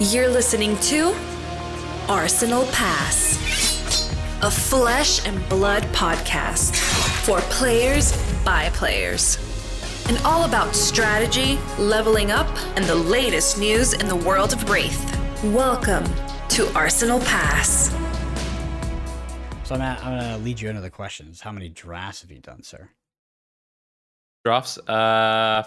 You're listening to Arsenal Pass, a flesh and blood podcast for players by players. And all about strategy, leveling up, and the latest news in the world of Wraith. Welcome to Arsenal Pass. So I'm gonna, I'm gonna lead you into the questions. How many drafts have you done, sir? Drafts? Uh,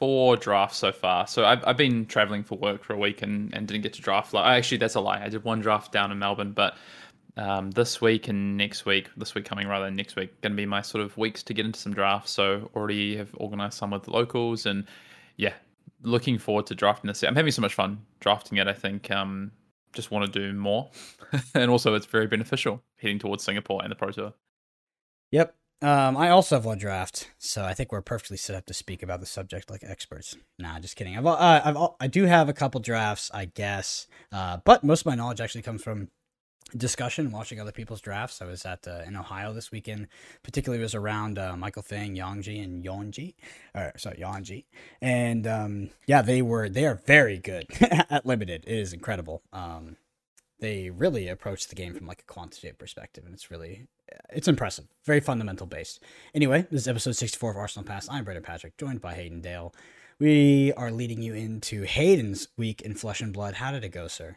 four drafts so far. So I've, I've been traveling for work for a week and, and didn't get to draft. Actually, that's a lie. I did one draft down in Melbourne, but um, this week and next week, this week coming rather than next week, going to be my sort of weeks to get into some drafts. So already have organised some with the locals, and yeah, looking forward to drafting this. I'm having so much fun drafting it. I think um, just want to do more, and also it's very beneficial heading towards Singapore and the Pro Tour. Yep, um, I also have one draft, so I think we're perfectly set up to speak about the subject like experts. Nah, just kidding. I've, uh, I've I do have a couple drafts, I guess, uh, but most of my knowledge actually comes from discussion, watching other people's drafts. I was at uh, in Ohio this weekend, particularly was around uh, Michael Fang, Yongji, and Yonji, or sorry, Yonji, and um, yeah, they were they are very good at limited. It is incredible. Um, they really approach the game from like a quantitative perspective, and it's really uh, it's impressive. Very fundamental based. Anyway, this is episode 64 of Arsenal Pass. I'm Brendan Patrick, joined by Hayden Dale. We are leading you into Hayden's week in Flesh and Blood. How did it go, sir?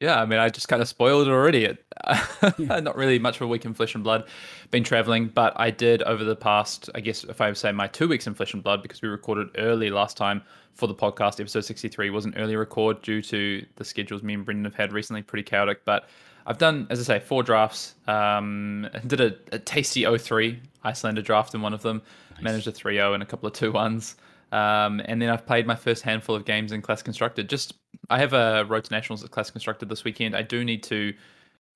Yeah, I mean, I just kind of spoiled it already. It, yeah. Not really much of a week in Flesh and Blood. Been traveling, but I did over the past, I guess, if I say my two weeks in Flesh and Blood, because we recorded early last time for the podcast. Episode 63 was an early record due to the schedules me and Brendan have had recently, pretty chaotic. But I've done, as I say, four drafts. Um, did a, a tasty 03 Iyslander draft in one of them. Nice. Managed a 3 0 and a couple of 2 1s. Um, and then I've played my first handful of games in Class Constructed. Just I have a Road to Nationals at Class Constructed this weekend. I do need to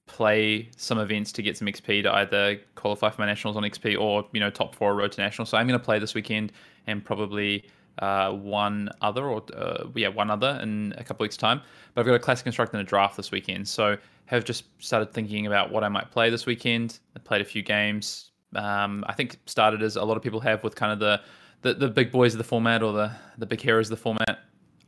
play some events to get some XP to either qualify for my nationals on XP or you know top four Road to Nationals. So I'm going to play this weekend and probably uh, one other or uh, yeah one other in a couple weeks time. But I've got a Classic Constructed and a draft this weekend. So have just started thinking about what I might play this weekend. I played a few games. Um, I think started as a lot of people have with kind of the the, the big boys of the format or the, the big heroes of the format,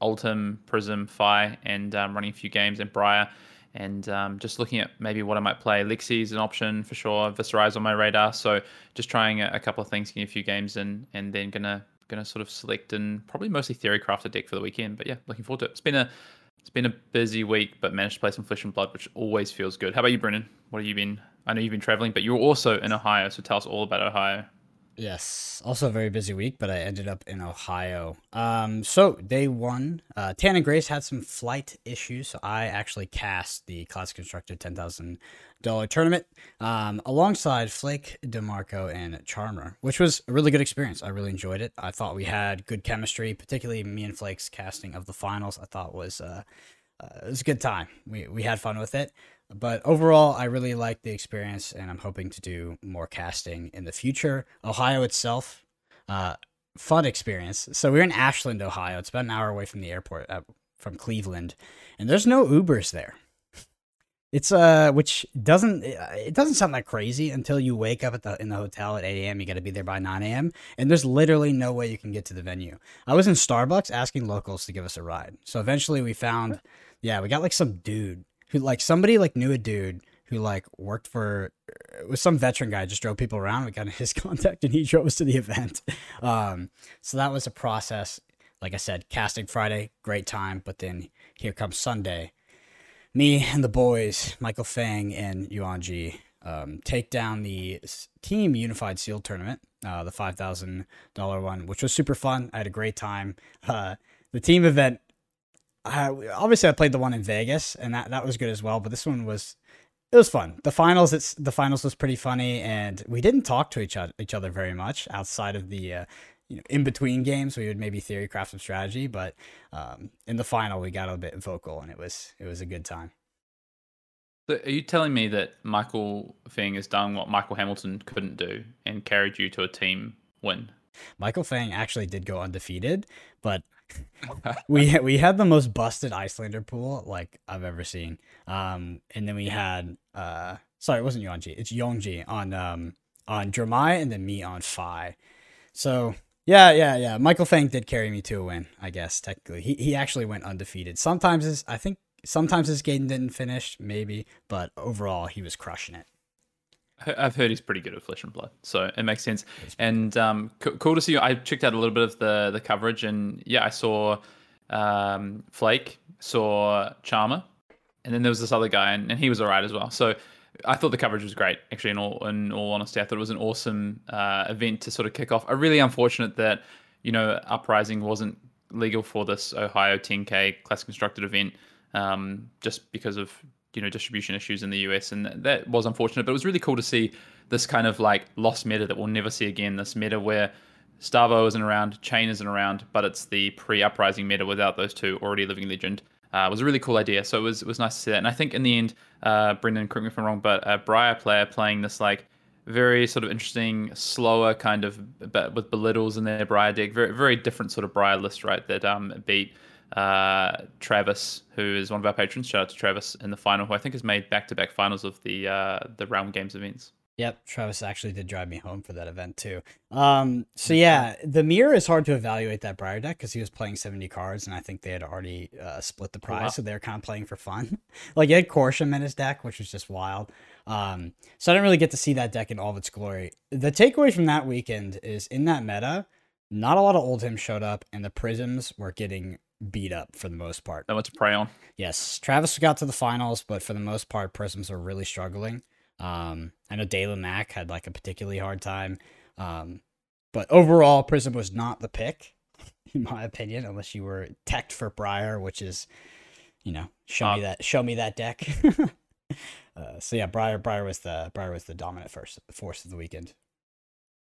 Oldhim, Prism, Fai, and um, running a few games and Briar. And um, just looking at maybe what I might play. Lexi is an option for sure. Viserai's on my radar. So just trying a, a couple of things, getting a few games in, and then gonna gonna sort of select and probably mostly theory craft a deck for the weekend. But yeah, looking forward to it. It's been a it's been a busy week, but managed to play some Flesh and Blood, which always feels good. How about you, Brennan? What have you been? I know you've been traveling, but you were also in Ohio, so tell us all about Ohio. Yes, also a very busy week, but I ended up in Ohio. Um, so day one, uh, Tan and Grace had some flight issues, so I actually cast the class constructed ten thousand dollar tournament um, alongside Flake, Demarco, and Charmer, which was a really good experience. I really enjoyed it. I thought we had good chemistry, particularly me and Flake's casting of the finals. I thought was uh, uh, it was a good time. We we had fun with it. But overall, I really like the experience, and I'm hoping to do more casting in the future. Ohio itself, uh, fun experience. So we're in Ashland, Ohio. It's about an hour away from the airport, uh, from Cleveland, and there's no Ubers there. It's uh, which doesn't it doesn't sound that crazy until you wake up at the in the hotel at 8 a.m. You got to be there by 9 a.m. and there's literally no way you can get to the venue. I was in Starbucks asking locals to give us a ride. So eventually we found, yeah, we got like some dude who like somebody like knew a dude who like worked for uh, was some veteran guy just drove people around. We got his contact and he drove us to the event. Um, so that was a process. Like I said, casting Friday, great time. But then here comes Sunday. Me and the boys, Michael Fang and Yuan Ji, um, take down the Team Unified Seal tournament, uh, the five thousand dollar one, which was super fun. I had a great time. Uh, the team event obviously I played the one in Vegas and that that was good as well, but this one was it was fun. The finals it's the finals was pretty funny and we didn't talk to each other each other very much outside of the uh, you know in between games we would maybe theory craft some strategy, but um, in the final we got a bit vocal and it was it was a good time. So are you telling me that Michael Fang has done what Michael Hamilton couldn't do and carried you to a team win? Michael Fang actually did go undefeated, but we we had the most busted Iyslander pool like I've ever seen. Um, and then we had uh, sorry, it wasn't Yongji, it's Yongji on um on Dromai and then me on Fai. So Yeah, yeah, yeah. Michael Fang did carry me to a win, I guess, technically. He he actually went undefeated. Sometimes his I think sometimes his game didn't finish, maybe, but overall he was crushing it. I've heard he's pretty good at flesh and blood, so it makes sense. And um, cool to see you. I checked out a little bit of the the coverage, and yeah, I saw um, Flake, saw Charmer, and then there was this other guy, and, and he was alright as well. So I thought the coverage was great. Actually, in all in all honesty, I thought it was an awesome uh, event to sort of kick off. A really unfortunate that you know Uprising wasn't legal for this Ohio 10K class constructed event, um, just because of you know distribution issues in the US, and that was unfortunate. But it was really cool to see this kind of like lost meta that we'll never see again. This meta where Starvo isn't around, Chane isn't around, but it's the pre-uprising meta without those two already living legend. Uh, was a really cool idea. So it was it was nice to see that. And I think in the end, uh, Brendan, correct me if I'm wrong, but a Briar player playing this like very sort of interesting, slower kind of, but with belittles in their Briar deck. Very very different sort of Briar list, right? That um beat uh, Travis, who is one of our patrons. Shout out to Travis in the final, who I think has made back to back finals of the uh, the Realm Games events. Yep, Travis actually did drive me home for that event too. Um, so yeah, the mirror is hard to evaluate that Briar deck because he was playing seventy cards, and I think they had already uh, split the prize, oh, wow. so they're kind of playing for fun. like he had Korshem in his deck, which was just wild. Um, so I didn't really get to see that deck in all of its glory. The takeaway from that weekend is in that meta, not a lot of Oldhim showed up, and the Prisms were getting beat up for the most part. That what to pray on. Yes, Travis got to the finals, but for the most part, Prisms are really struggling. Um, I know Dalen Mack had like a particularly hard time, um, but overall, Prism was not the pick, in my opinion, unless you were teched for Briar, which is, you know, show me that, show me that deck. uh, so yeah, Briar, Briar was the Briar was the dominant first force of the weekend.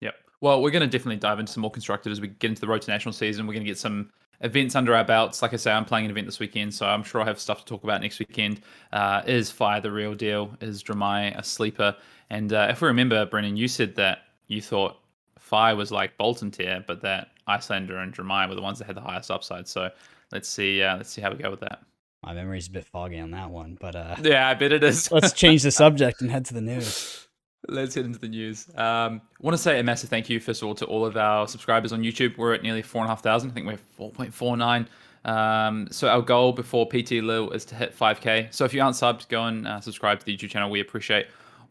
Yep. Well, we're going to definitely dive into some more constructed as we get into the road to national season. We're going to get some events under our belts. Like I say, I'm playing an event this weekend, so I'm sure I'll have stuff to talk about next weekend. Uh, is Fire the real deal? Is Dromai a sleeper? And uh, if we remember, Brennan, you said that you thought Fire was like Boltyn tier, but that Iyslander and Dromai were the ones that had the highest upside. So let's see. Uh, let's see how we go with that. My memory's a bit foggy on that one, but uh, yeah, I bet it is. let's change the subject and head to the news. Let's head into the news. Um, want to say a massive thank you, first of all, to all of our subscribers on YouTube. We're at nearly four and a half thousand. I think we're four point four nine. Um, so our goal before PT Lille is to hit 5k. So if you aren't subbed, go and uh, subscribe to the YouTube channel. We appreciate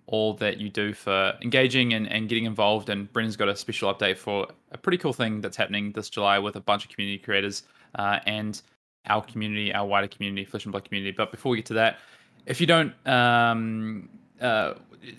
all that you do for engaging and, and getting involved. And Brendan's got a special update for a pretty cool thing that's happening this July with a bunch of community creators uh, and our community, our wider community, Flesh and Blood community. But before we get to that, if you don't um, uh,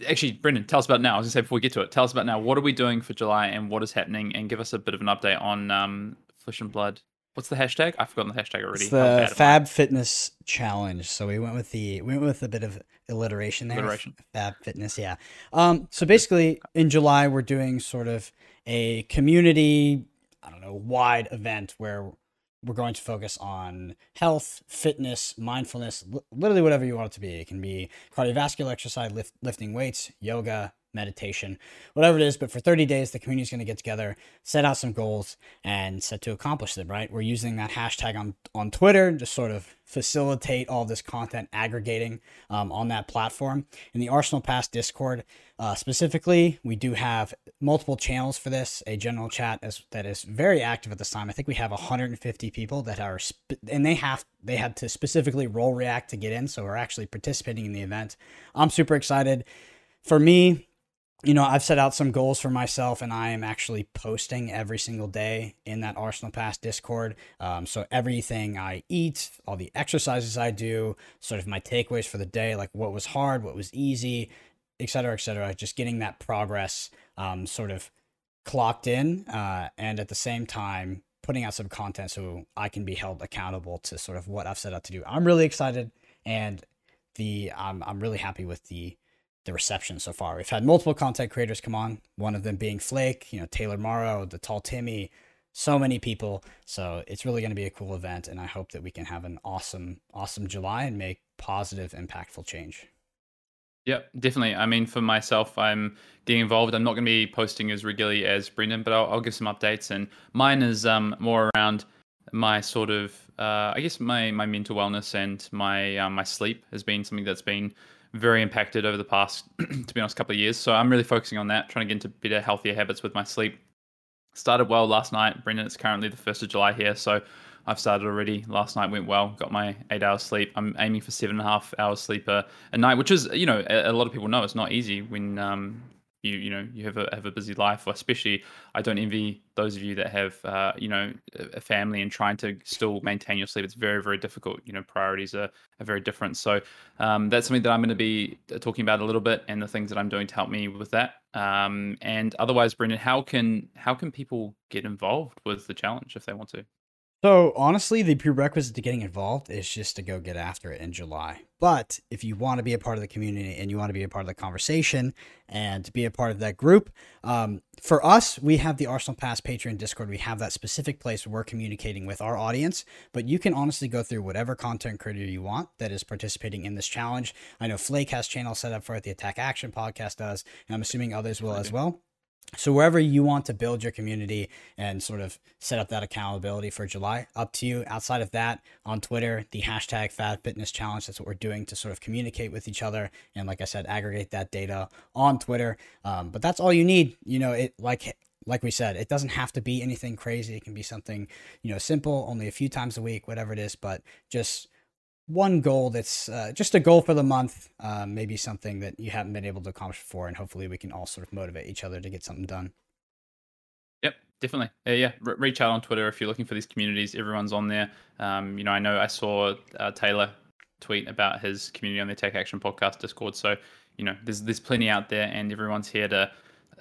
actually, Brendan, tell us about now. I was going to say before we get to it, tell us about now. What are we doing for July and what is happening? And give us a bit of an update on um, Flesh and Blood. What's the hashtag? I've forgotten the hashtag already. It's the Fab Fitness Challenge. So we went with the we went with a bit of alliteration there. Alliteration. Fab Fitness, yeah. Um, so basically, in July, we're doing sort of a community, I don't know, wide event where we're going to focus on health, fitness, mindfulness, literally whatever you want it to be. It can be cardiovascular exercise, lift, lifting weights, yoga, meditation, whatever it is. But for 30 days, the community is going to get together, set out some goals, and set to accomplish them, right? We're using that hashtag on, on Twitter to sort of facilitate all this content aggregating um, on that platform. In the Arsenal Pass Discord, uh, specifically, we do have multiple channels for this. A general chat is, that is very active at this time. I think we have 150 people that are, sp- and they have they had to specifically roll react to get in, so we're actually participating in the event. I'm super excited. For me, you know, I've set out some goals for myself, and I am actually posting every single day in that Arsenal Pass Discord. Um, so everything I eat, all the exercises I do, sort of my takeaways for the day, like what was hard, what was easy, et cetera, et cetera. Just getting that progress um, sort of clocked in, uh, and at the same time putting out some content so I can be held accountable to sort of what I've set out to do. I'm really excited, and the I'm I'm really happy with the the reception so far. We've had multiple content creators come on, one of them being Flake, you know, Taylor Morrow, the Tall Timmy, so many people. So it's really going to be a cool event, and I hope that we can have an awesome, awesome July and make positive, impactful change. Yep, definitely. I mean, for myself, I'm getting involved. I'm not going to be posting as regularly as Brendan, but I'll, I'll give some updates. And mine is um, more around my sort of, uh, I guess, my my mental wellness and my um, my sleep has been something that's been very impacted over the past, to be honest, couple of years. So I'm really focusing on that, trying to get into better, healthier habits with my sleep. started well last night. Brendan, it's currently the first of July here, so I've started already. Last night went well. Got my eight hours sleep. I'm aiming for seven and a half hours sleep a, a night, which is you know a, a, lot of people know it's not easy when um, you you know you have a have a busy life. or Especially, I don't envy those of you that have uh, you know a family and trying to still maintain your sleep. It's very very difficult. You know priorities are, are very different. So um, that's something that I'm going to be uh, talking about a little bit, and the things that I'm doing to help me with that. Um, and otherwise, Brendan, how can how can people get involved with the challenge if they want to? So honestly, the prerequisite to getting involved is just to go get after it in July. But if you want to be a part of the community and you want to be a part of the conversation and be a part of that group, um, for us, we have the Arsenal Pass Patreon Discord. We have that specific place where we're communicating with our audience. But you can honestly go through whatever content creator you want that is participating in this challenge. I know Flake has channel set up for it. The Attack Action podcast does, and I'm assuming others will as well. So wherever you want to build your community and sort of set up that accountability for July, up to you. Outside of that, on Twitter, the hashtag Fab Fitness Challenge. That's what we're doing to sort of communicate with each other and, like I said, aggregate that data on Twitter. Um, but that's all you need. You know, it like like we said, it doesn't have to be anything crazy. It can be something you know simple, only a few times a week, whatever it is. But just one goal that's uh, just a goal for the month, uh, maybe something that you haven't been able to accomplish before, and hopefully we can all sort of motivate each other to get something done. Yep, definitely. Uh, yeah, reach out on Twitter if you're looking for these communities. Everyone's on there. Um, you know, I know I saw uh, Taylor tweet about his community on the Attack Action Podcast Discord. So, you know, there's there's plenty out there, and everyone's here to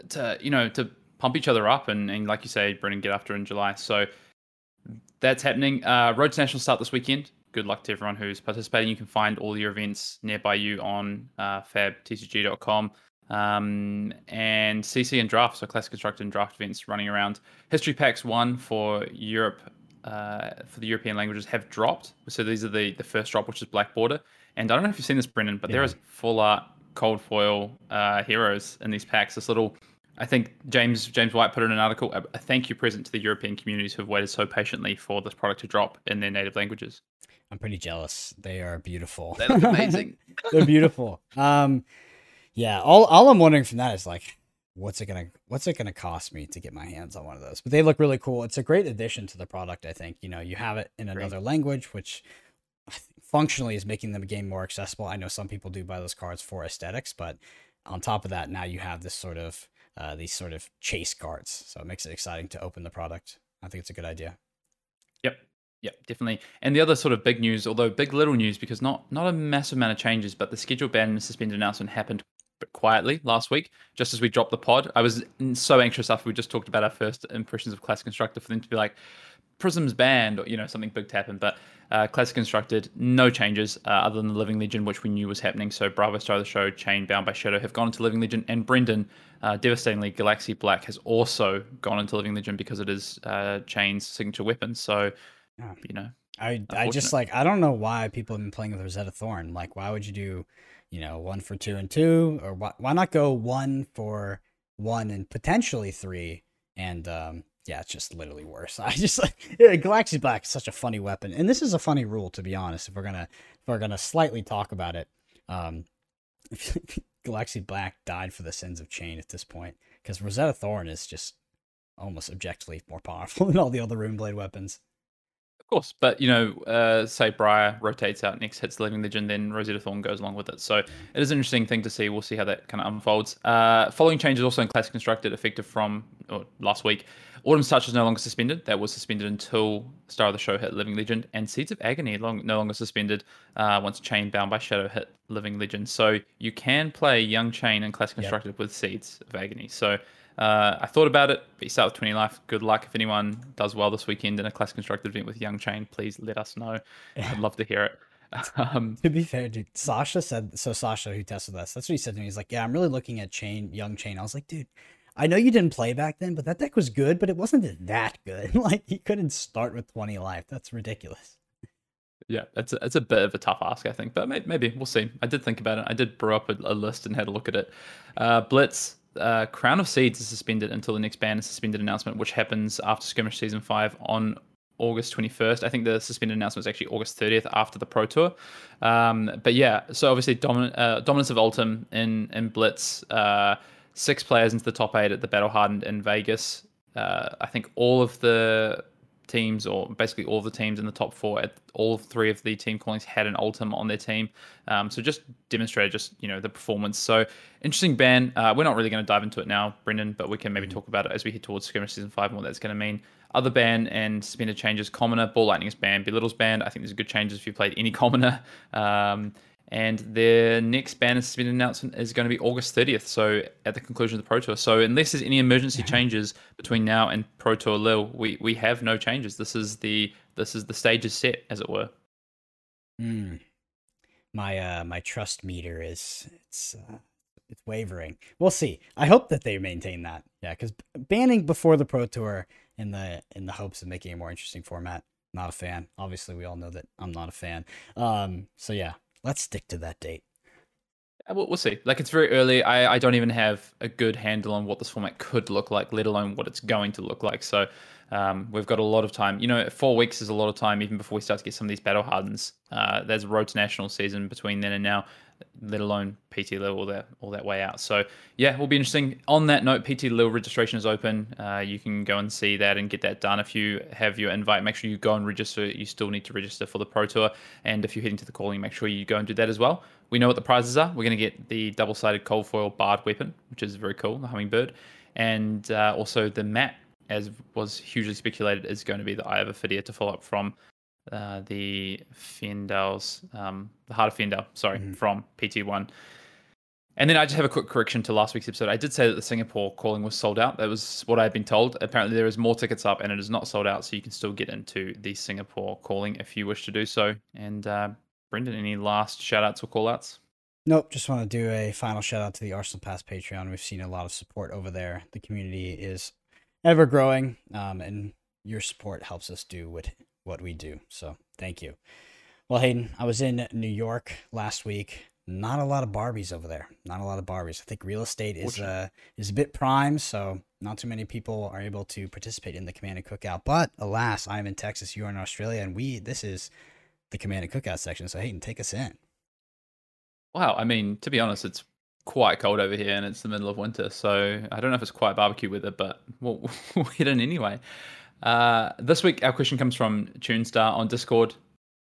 to you know to pump each other up, and, and like you say, Brendan, get after in July. So that's happening. Uh, Road to National start this weekend good luck to everyone who's participating. You can find all your events nearby you on uh, fabtcg.com. Um, and CC and draft, so classic constructed and draft events running around. History packs one for Europe, uh, for the European languages have dropped. So these are the, the first drop, which is Black Border. And I don't know if you've seen this, Brendan, but yeah. there is full art cold foil uh, heroes in these packs. This little I think James James White put in an article a, a, thank you present to the European communities who have waited so patiently for this product to drop in their native languages. I'm pretty jealous. They are beautiful. They look amazing. They're beautiful. Um, yeah. All all I'm wondering from that is like, what's it gonna what's it gonna cost me to get my hands on one of those? But they look really cool. It's a great addition to the product. I think you know you have it in another great. language, which functionally is making the game more accessible. I know some people do buy those cards for aesthetics, but on top of that, now you have this sort of uh, these sort of chase cards, so it makes it exciting to open the product. I think it's a good idea. Yep. Yeah, definitely. And the other sort of big news, although big little news, because not not a massive amount of changes, but the scheduled ban and suspended announcement happened quietly last week, just as we dropped the pod. I was so anxious after we just talked about our first impressions of Classic Constructor for them to be like, Prism's banned, or you know something big to happen. But uh, Classic Constructed, no changes uh, other than the Living Legend, which we knew was happening. So Bravo Star of the Show, Chane, Bound by Shadow have gone into Living Legend, and Brendan, uh, devastatingly, Galaxxi Black has also gone into Living Legend because it is uh, Chane's signature weapon. So yeah. you know. I I just like I don't know why people have been playing with Rosetta Thorn. Like, why would you do, you know, one for two and two, or why why not go one for one and potentially three? And um, yeah, it's just literally worse. I just like yeah, Galaxxi Black is such a funny weapon, and this is a funny rule to be honest. If we're gonna if we're gonna slightly talk about it, um, Galaxxi Black died for the sins of Chane at this point because Rosetta Thorn is just almost objectively more powerful than all the other Runeblade weapons course, but you know, uh, say Briar rotates out next, hits Living Legend, then Rosetta Thorn goes along with it. So it is an interesting thing to see. We'll see how that kind of unfolds. Uh, following changes also in Classic Constructed, effective from last week. Autumn's Touch is no longer suspended. That was suspended until Star of the Show hit Living Legend, and Seeds of Agony long, no longer suspended uh, once Chane Bound by Shadow hit Living Legend. So you can play Young Chane and Classic Constructed yep. with Seeds of Agony. So uh, I thought about it, but you start with 20 life. Good luck. If anyone does well this weekend in a class constructed event with Young Chane, please let us know. I'd love to hear it. Um, to be fair, dude, Sasha said so. Sasha, who tested us, that's what he said to me. He's like, "Yeah, I'm really looking at Chane, Young Chane." I was like, "Dude, I know you didn't play back then, but that deck was good, but it wasn't that good. like, you couldn't start with 20 life. That's ridiculous." Yeah, it's a, it's a bit of a tough ask, I think, but maybe, maybe we'll see. I did think about it. I did brew up a, a list and had a look at it. Uh, Blitz uh, Crown of Seeds is suspended until the next ban is suspended announcement, which happens after Skirmish Season 5 on August 21st. I think the suspended announcement is actually August 30th after the Pro Tour. Um, but yeah, so obviously domin- uh, dominance of Oldhim in, in Blitz, uh, six players into the top eight at the Battle Hardened in Vegas. uh, I think all of the teams, or basically all the teams in the top four, at all three of the team callings had an Oldhim on their team. Um, so just demonstrated just you know the performance. So interesting ban. Uh, we're not really going to dive into it now, Brendan, but we can maybe mm-hmm. talk about it as we head towards Skirmish Season Five and what that's going to mean. Other ban and spinner changes: Commoner, Ball Lightning is banned, Belittle's banned. I think there's good changes if you played any Commoner. Um, and their next ban and suspended announcement is going to be August 30th, so at the conclusion of the Pro Tour. So unless there's any emergency changes between now and Pro Tour Lille, we we have no changes. This is the this is the stage is set, as it were. Hmm. My uh my trust meter is it's uh, it's wavering. We'll see. I hope that they maintain that. Yeah, because banning before the Pro Tour in the in the hopes of making a more interesting format. Not a fan. Obviously, we all know that I'm not a fan. Um, so yeah, let's stick to that date. We'll, we'll see. Like it's very early. I, I don't even have a good handle on what this format could look like, let alone what it's going to look like. So um, we've got a lot of time. You know, four weeks is a lot of time, even before we start to get some of these battle hardens. Uh, there's a road to national season between then and now let alone PT Lille all that all that way out. So yeah, will be interesting. On that note, PT Lille registration is open. Uh, you can go and see that and get that done. If you have your invite, make sure you go and register. You still need to register for the Pro Tour, and if you're heading to the calling, make sure you go and do that as well. We know what the prizes are. We're going to get the double-sided cold foil Bard weapon, which is very cool, the Hummingbird, and uh, also the mat, as was hugely speculated, is going to be the Eye of Ophidia to follow up from uh, the Fyendals, um, the Heart of Fyendal, sorry, mm-hmm. from PT1. And then I just have a quick correction to last week's episode. I did say that the Singapore calling was sold out. That was what I had been told. Apparently, there is more tickets up, and it is not sold out, so you can still get into the Singapore calling if you wish to do so. And uh, Brendan, any last shout outs or call outs? Nope, just want to do a final shout out to the Arsenal Pass Patreon. We've seen a lot of support over there. The community is ever growing, um, and your support helps us do what what we do. So thank you. Well, Hayden, I was in New York last week. Not a lot of Barbies over there. Not a lot of Barbies. I think real estate is uh is a bit prime, so not too many people are able to participate in the Command and Cookout. But alas, I'm in Texas, you are in Australia, and we this is the Command and Cookout section. So Hayden, take us in. Wow, I mean, to be honest, it's quite cold over here, and it's the middle of winter, so I don't know if it's quite barbecue weather, but we'll, we'll hit in anyway. Uh, this week, our question comes from Tunestar on Discord.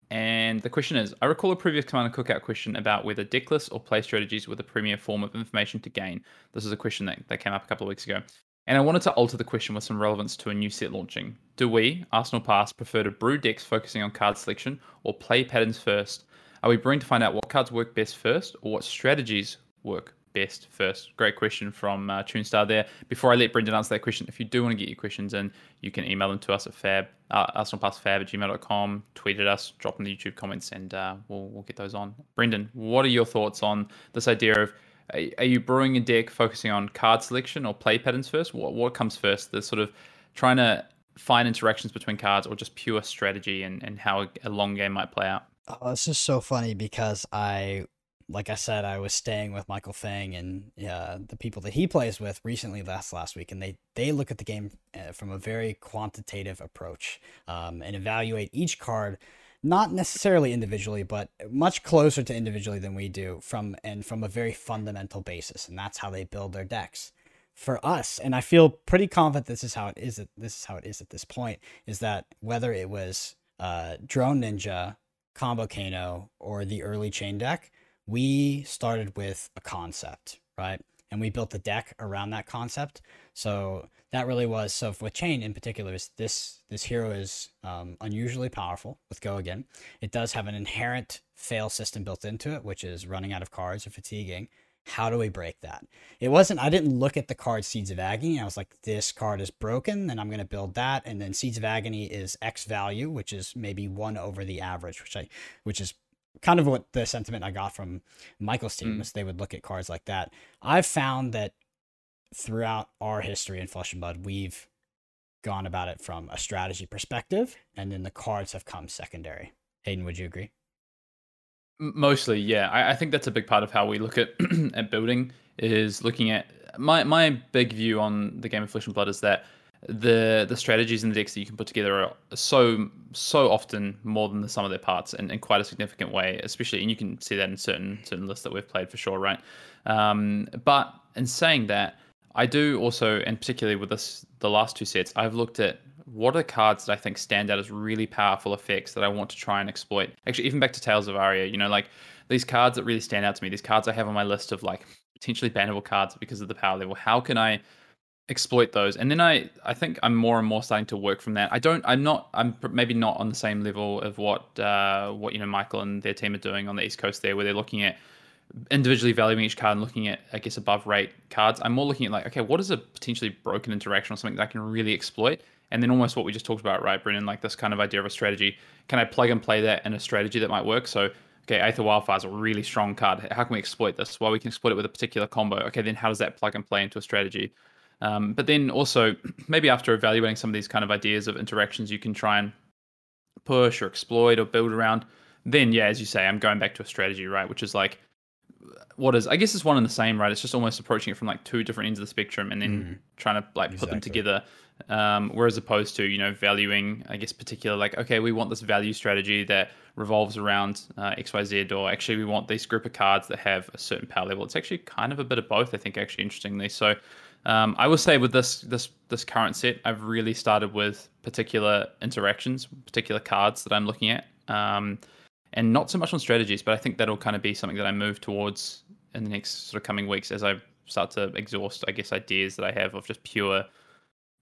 And the question is I recall a previous Commander Cookout question about whether deckless or play strategies were the premier form of information to gain. This is a question that, that came up a couple of weeks ago. And I wanted to alter the question with some relevance to a new set launching. Do we, Arsenal Pass, prefer to brew decks focusing on card selection or play patterns first? Are we brewing to find out what cards work best first or what strategies work best first? Great question from uh, TuneStar there. Before I let Brendan answer that question, if you do want to get your questions in, you can email them to us at fab, uh, arsenalpassfab at gmail.com, tweet at us, drop them in the YouTube comments, and uh, we'll, we'll get those on. Brendan, what are your thoughts on this idea of are you brewing a deck focusing on card selection or play patterns first? What, what comes first? The sort of trying to find interactions between cards or just pure strategy and, and how a long game might play out? Oh, this is so funny because I like I said, I was staying with Michael Fang and uh, the people that he plays with recently last last week, and they they look at the game uh, from a very quantitative approach um, and evaluate each card, not necessarily individually, but much closer to individually than we do from and from a very fundamental basis, and that's how they build their decks. For us, and I feel pretty confident this is how it is. This is how it is at this point. Is that whether it was uh, Drone Ninja, Combo Kano, or the early Chane deck, we started with a concept, right? And we built the deck around that concept. So that really was so with Chane in particular is this this hero is um, unusually powerful with go again. It does have an inherent fail system built into it, which is running out of cards or fatiguing. How do we break that? It wasn't. I didn't look at the card Seeds of Agony. I was like, this card is broken, and I'm going to build that. And then Seeds of Agony is X value, which is maybe one over the average, which I, which is kind of what the sentiment I got from Michael's team mm. was they would look at cards like that. I've found that throughout our history in Flesh and Blood, we've gone about it from a strategy perspective, and then the cards have come secondary. Hayden, would you agree? Mostly, yeah. I, I think that's a big part of how we look at at building is looking at my my big view on the game of Flesh and Blood is that the the strategies and the decks that you can put together are so so often more than the sum of their parts in, in quite a significant way especially and you can see that in certain certain lists that we've played for sure right um, but in saying that I do also, and particularly with this, the last two sets, I've looked at what are cards that I think stand out as really powerful effects that I want to try and exploit. Actually, even back to Tales of Aria, you know, like these cards that really stand out to me, these cards I have on my list of like potentially bannable cards because of the power level. How can I exploit those? And then I, I think I'm more and more starting to work from that. I don't, I'm not, I'm maybe not on the same level of what, uh, what you know, Michael and their team are doing on the East Coast there, where they're looking at individually valuing each card and looking at, I guess, above rate cards. I'm more looking at like, okay, what is a potentially broken interaction or something that I can really exploit? And then almost what we just talked about, right, Brendan, like this kind of idea of a strategy. Can I plug and play that in a strategy that might work? So, okay, Aether Wildfire is a really strong card. How can we exploit this? Well, we can exploit it with a particular combo. Okay, then how does that plug and play into a strategy? Um, but then also, maybe after evaluating some of these kind of ideas of interactions, you can try and push or exploit or build around. Then, yeah, as you say, I'm going back to a strategy, right? Which is like, what is I guess it's one and the same, right? It's just almost approaching it from like two different ends of the spectrum and then mm. trying to like exactly. put them together. Um, whereas opposed to you know valuing, I guess particular like okay, we want this value strategy that revolves around uh, X Y Z, or actually we want this group of cards that have a certain power level. It's actually kind of a bit of both, I think. Actually, interestingly, so um, I will say with this this this current set, I've really started with particular interactions, particular cards that I'm looking at. Um, and not so much on strategies, but I think that'll kind of be something that I move towards in the next sort of coming weeks as I start to exhaust, I guess, ideas that I have of just pure,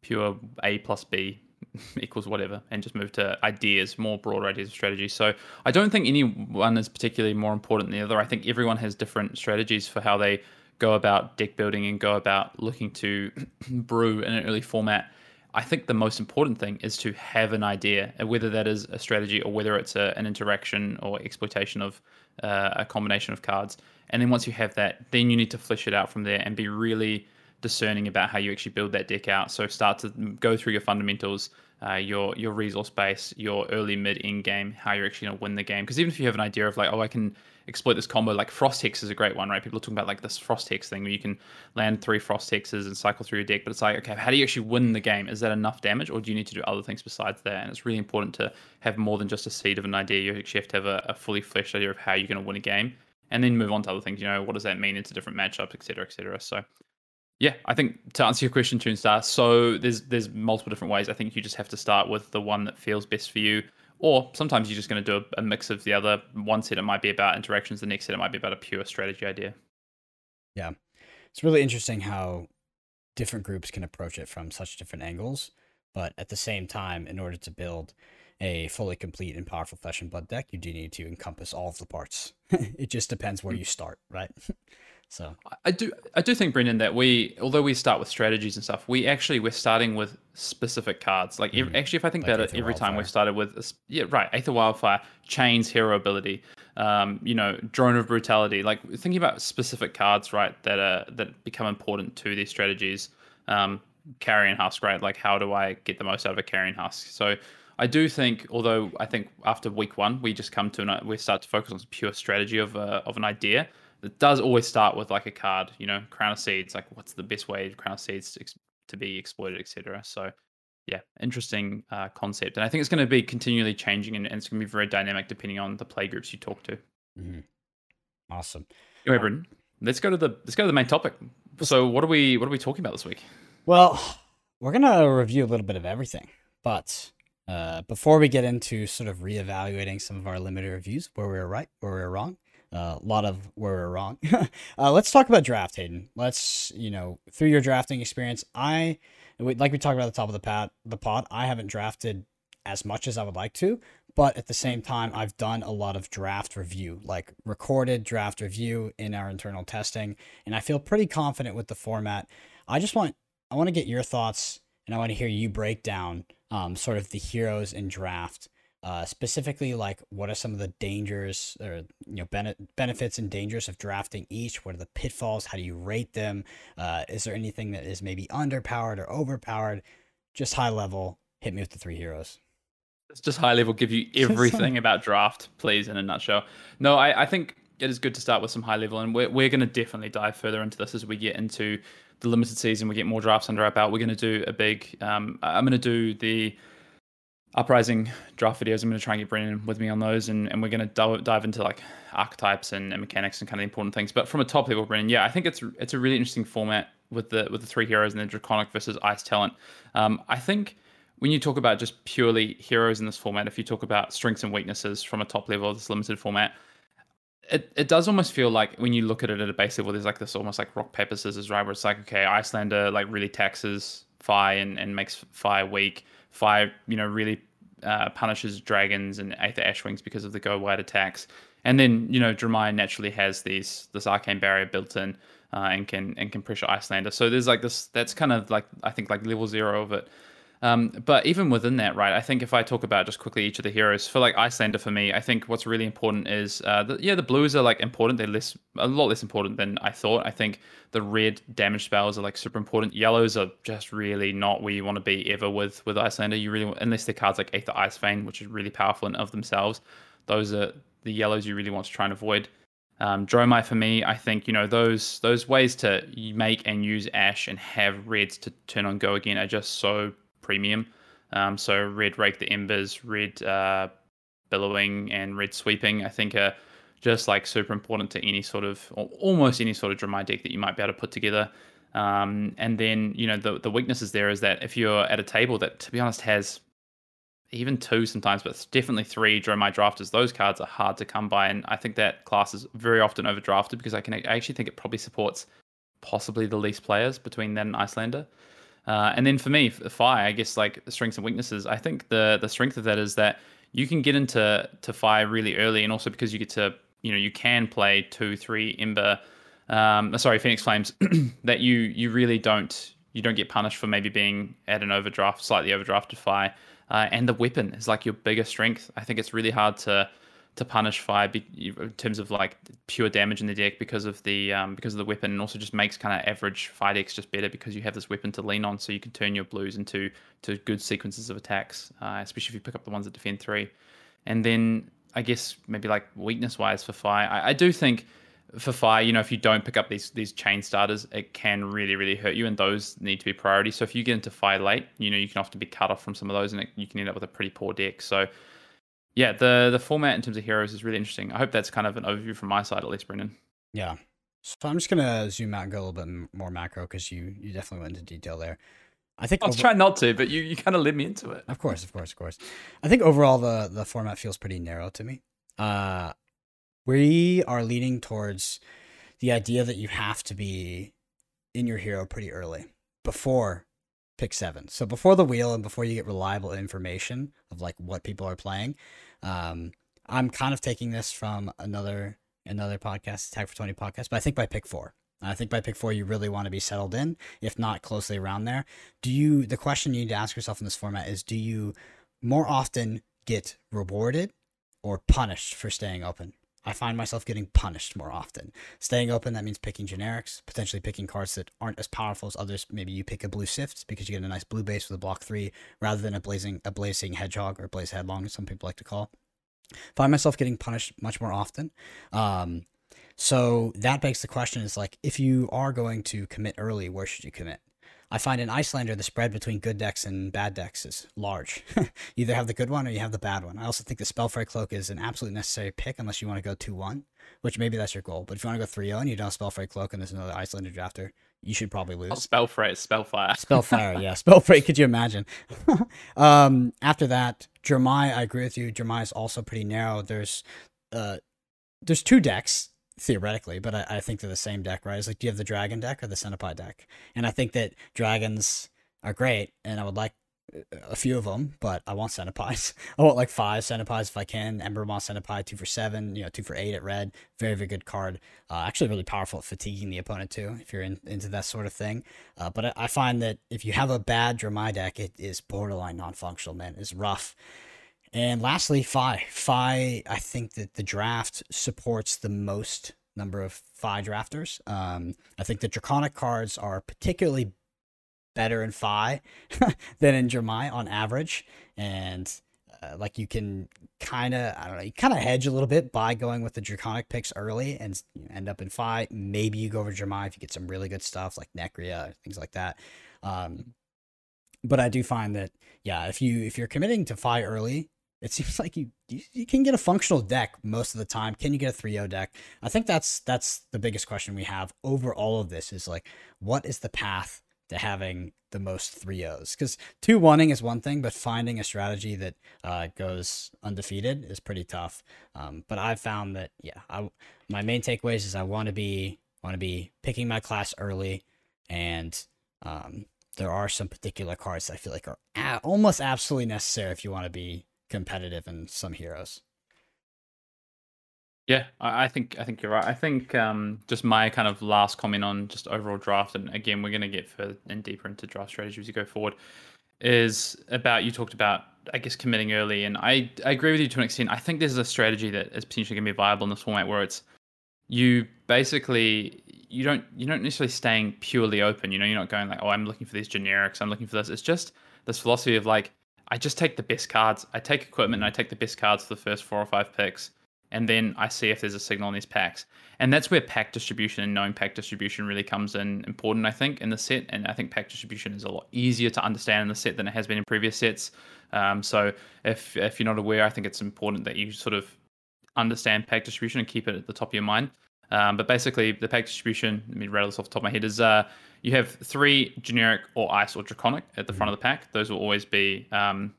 pure A plus B equals whatever, and just move to ideas, more broad ideas of strategy. So I don't think any one is particularly more important than the other. I think everyone has different strategies for how they go about deck building and go about looking to brew in an early format I think the most important thing is to have an idea, whether that is a strategy or whether it's a, an interaction or exploitation of uh, a combination of cards. And then once you have that, then you need to flesh it out from there and be really discerning about how you actually build that deck out. So start to go through your fundamentals, uh, your your resource base, your early, mid, end game, how you're actually to win the game. Because even if you have an idea of like, oh, I can exploit this combo. Like Frost Hex is a great one, right? People are talking about like this Frost Hex thing where you can land three Frost Hexes and cycle through your deck. But it's like, okay, how do you actually win the game? Is that enough damage, or do you need to do other things besides that? And it's really important to have more than just a seed of an idea. You actually have to have a, a fully fleshed idea of how you're to win a game, and then move on to other things. You know, what does that mean into different matchups, etc., etc. So. Yeah, I think to answer your question, Toonstar, so there's there's multiple different ways. I think you just have to start with the one that feels best for you. Or sometimes you're just going to do a, a, mix of the other. One set it might be about interactions, the next set it might be about a pure strategy idea. Yeah. It's really interesting how different groups can approach it from such different angles. But at the same time, in order to build a fully complete and powerful flesh and blood deck, you do need to encompass all of the parts. it just depends where hmm. you start, right? So I do I do think Brendan that we although we start with strategies and stuff, we actually we're starting with specific cards. Like mm. actually, if I think like about Aether it, every Wildfire. time we've started with yeah right Aether Wildfire, Chanes hero ability, um, you know Drone of Brutality. Like thinking about specific cards, right that are that become important to these strategies. Um, carrion husk, right? Like how do I get the most out of a carrion husk? So I do think, although I think after week one we just come to an, we start to focus on pure strategy of a, of an idea it does always start with like a card, you know, crown of seeds, like what's the best way crown of seeds to, to be exploited, etc. So, yeah, interesting uh, concept, and I think it's going to be continually changing, and, and it's going to be very dynamic depending on the play groups you talk to. Mm-hmm. Awesome. Anyway, Brendan, let's go to the let's go to the main topic. So, what are we what are we talking about this week? Well, we're gonna review a little bit of everything, but uh, before we get into sort of reevaluating some of our limited reviews, where we were right, where we were wrong, a lot of where we're wrong. uh, let's talk about draft, Hayden. Let's, you know, through your drafting experience, I, like we talked about at the top of the pad, the pod, I haven't drafted as much as I would like to, but at the same time, I've done a lot of draft review, like recorded draft review in our internal testing, and I feel pretty confident with the format. I just want, I want to get your thoughts, and I want to hear you break down um, sort of the heroes in draft uh, specifically like what are some of the dangers or you know bene- benefits and dangers of drafting each? What are the pitfalls? How do you rate them? Uh, is there anything that is maybe underpowered or overpowered? Just high level hit me with the three heroes. Let's just high level give you everything about draft please in a nutshell. No I, I think it is good to start with some high level and we're, we're going to definitely dive further into this as we get into the limited season. We get more drafts under our belt. We're going to do a big um, i'm going to do the uprising draft videos. I'm going to try and get Brendan with me on those, and, and we're going to dive, into like archetypes and, and, mechanics and kind of important things. But from a top level, Brendan, yeah, I think it's it's a really interesting format. with the with the three heroes and the draconic versus ice talent. Um, I think when you talk about just purely heroes in this format, if you talk about strengths and weaknesses from a top level of this limited format, it, it does almost feel like when you look at it at a base level, there's like this almost like rock paper scissors, right? Where it's like, okay, Iyslander like really taxes Fai and, and makes Fai weak. Fai, you know, really uh, punishes dragons and Aether Ashwings because of the go wide attacks. And then you know Dromai naturally has these this arcane barrier built in uh, and can and can pressure Iyslander. So there's like this that's kind of like I think like level zero of it. Um, but even within that, right, I think if I talk about just quickly each of the heroes, for like Iyslander for me, I think what's really important is, uh, the, yeah, the blues are like important. They're less, a lot less important than I thought. I think the red damage spells are like super important. Yellows are just really not where you want to be ever with with Iyslander. You really, unless they're cards like Aether Ice Vein, which is really powerful in of themselves. Those are the yellows you really want to try and avoid. Um, Dromai for me, I think you know those those ways to make and use Ash and have reds to turn on go again are just so premium. Um, so red rake the embers, red uh, billowing, and red sweeping. I think are just like super important to any sort of or almost any sort of Dromai deck that you might be able to put together. Um, and then you know the the weaknesses there is that if you're at a table that to be honest has even two sometimes, but definitely three Dromai drafters. Those cards are hard to come by, and I think that class is very often overdrafted because I can I actually think it probably supports possibly the least players between that and Iyslander. Uh, and then for me, Fai, I guess like strengths and weaknesses. I think the the strength of that is that you can get into to Fai really early, and also because you get to you know you can play two, three Ember, um, sorry, Phoenix Flames, that you you really don't you don't get punished for maybe being at an overdraft, slightly overdrafted Fai. Uh, and the weapon is like your biggest strength. I think it's really hard to to punish Fai in terms of like pure damage in the deck because of the um, because of the weapon, and also just makes kind of average fire decks just better because you have this weapon to lean on, so you can turn your blues into to good sequences of attacks, uh, especially if you pick up the ones that defend three. And then I guess maybe like weakness wise for fire, I, I do think for fire, you know, if you don't pick up these these chain starters, it can really really hurt you, and those need to be priority. So if you get into fire late, you know, you can often be cut off from some of those, and it, you can end up with a pretty poor deck. So yeah, the the format in terms of heroes is really interesting. I hope that's kind of an overview from my side, at least, Brendan. Yeah. So I'm just gonna zoom out and go a little bit more macro because you you definitely went into detail there. I think I was over- trying not to, but you, you kind of led me into it. Of course, of course, of course. I think overall the the format feels pretty narrow to me. Uh, we are leaning towards the idea that you have to be in your hero pretty early before pick seven. So before the wheel and before you get reliable information of like what people are playing, um, I'm kind of taking this from another another podcast, Tag for Twenty podcast, but I think by pick four. I think by pick four, you really want to be settled in, if not closely around there. Do you? The question you need to ask yourself in this format is: Do you more often get rewarded or punished for staying open? I find myself getting punished more often. Staying open, that means picking generics, potentially picking cards that aren't as powerful as others. Maybe you pick a blue sift because you get a nice blue base with a block three rather than a blazing a blazing hedgehog or blaze headlong, as some people like to call. Find myself getting punished much more often. Um, so that begs the question is like if you are going to commit early, where should you commit? I find in Iyslander the spread between good decks and bad decks is large. you either have the good one or you have the bad one. I also think the Spellfire Cloak is an absolutely necessary pick unless you want to go 2 1, which maybe that's your goal. But if you want to go 3 0 and you don't have Spellfire Cloak and there's another Iyslander drafter, you should probably lose. Oh, Spellfire, Spellfire. Spellfire, yeah. Spellfire, could you imagine? um, after that, Dromai, I agree with you. Dromai is also pretty narrow. There's uh, there's two decks theoretically, but I, I, think they're the same deck, right? It's like, do you have the dragon deck or the centipede deck? And I think that dragons are great, and I would like a few of them, but I want centipedes. I want like five centipedes if I can. Ember Moth centipede, two for seven, you know, two for eight at red. Very, very good card. Uh, actually, really powerful at fatiguing the opponent too, if you're in, into that sort of thing. Uh, but I, I, find that if you have a bad Dromai deck, it is borderline non-functional, man. It's rough. And lastly, Fai. Fai, I think that the draft supports the most number of Fai drafters. Um, I think the Draconic cards are particularly better in Fai than in Dromai on average. And uh, like you can kind of, I don't know, you kind of hedge a little bit by going with the Draconic picks early and end up in Fai. Maybe you go over Dromai if you get some really good stuff like Necria, things like that. Um, but I do find that, yeah, if you if you're committing to Fai early, it seems like you, you you can get a functional deck most of the time. Can you get a 3-0 deck? I think that's that's the biggest question we have over all of this is like what is the path to having the most 3-0s? Because 2-1ing is one thing, but finding a strategy that uh, goes undefeated is pretty tough. Um, but I've found that yeah, I my main takeaways is I want to be want to be picking my class early and um, there are some particular cards I feel like are a- almost absolutely necessary if you want to be competitive in some heroes. Yeah, I, think I think you're right. I think um, just my kind of last comment on just overall draft, and again, we're going to get further and deeper into draft strategy as you go forward, is about you talked about I guess committing early, and I I agree with you to an extent. I think there's a strategy that is potentially going to be viable in this format where it's you basically you don't you don't necessarily staying purely open. You know, you're not going like, oh, I'm looking for these generics. I'm looking for this. It's just this philosophy of like, I just take the best cards. I take equipment and I take the best cards for the first four or five picks, and then I see if there's a signal in these packs. And that's where pack distribution and knowing pack distribution really comes in important, I think, in the set. And I think pack distribution is a lot easier to understand in the set than it has been in previous sets. Um, so if if you're not aware, I think it's important that you sort of understand pack distribution and keep it at the top of your mind. Um, but basically, the pack distribution, let me rattle this off the top of my head, is uh, you have three generic or ice or draconic at the front of the pack. Those will always be um,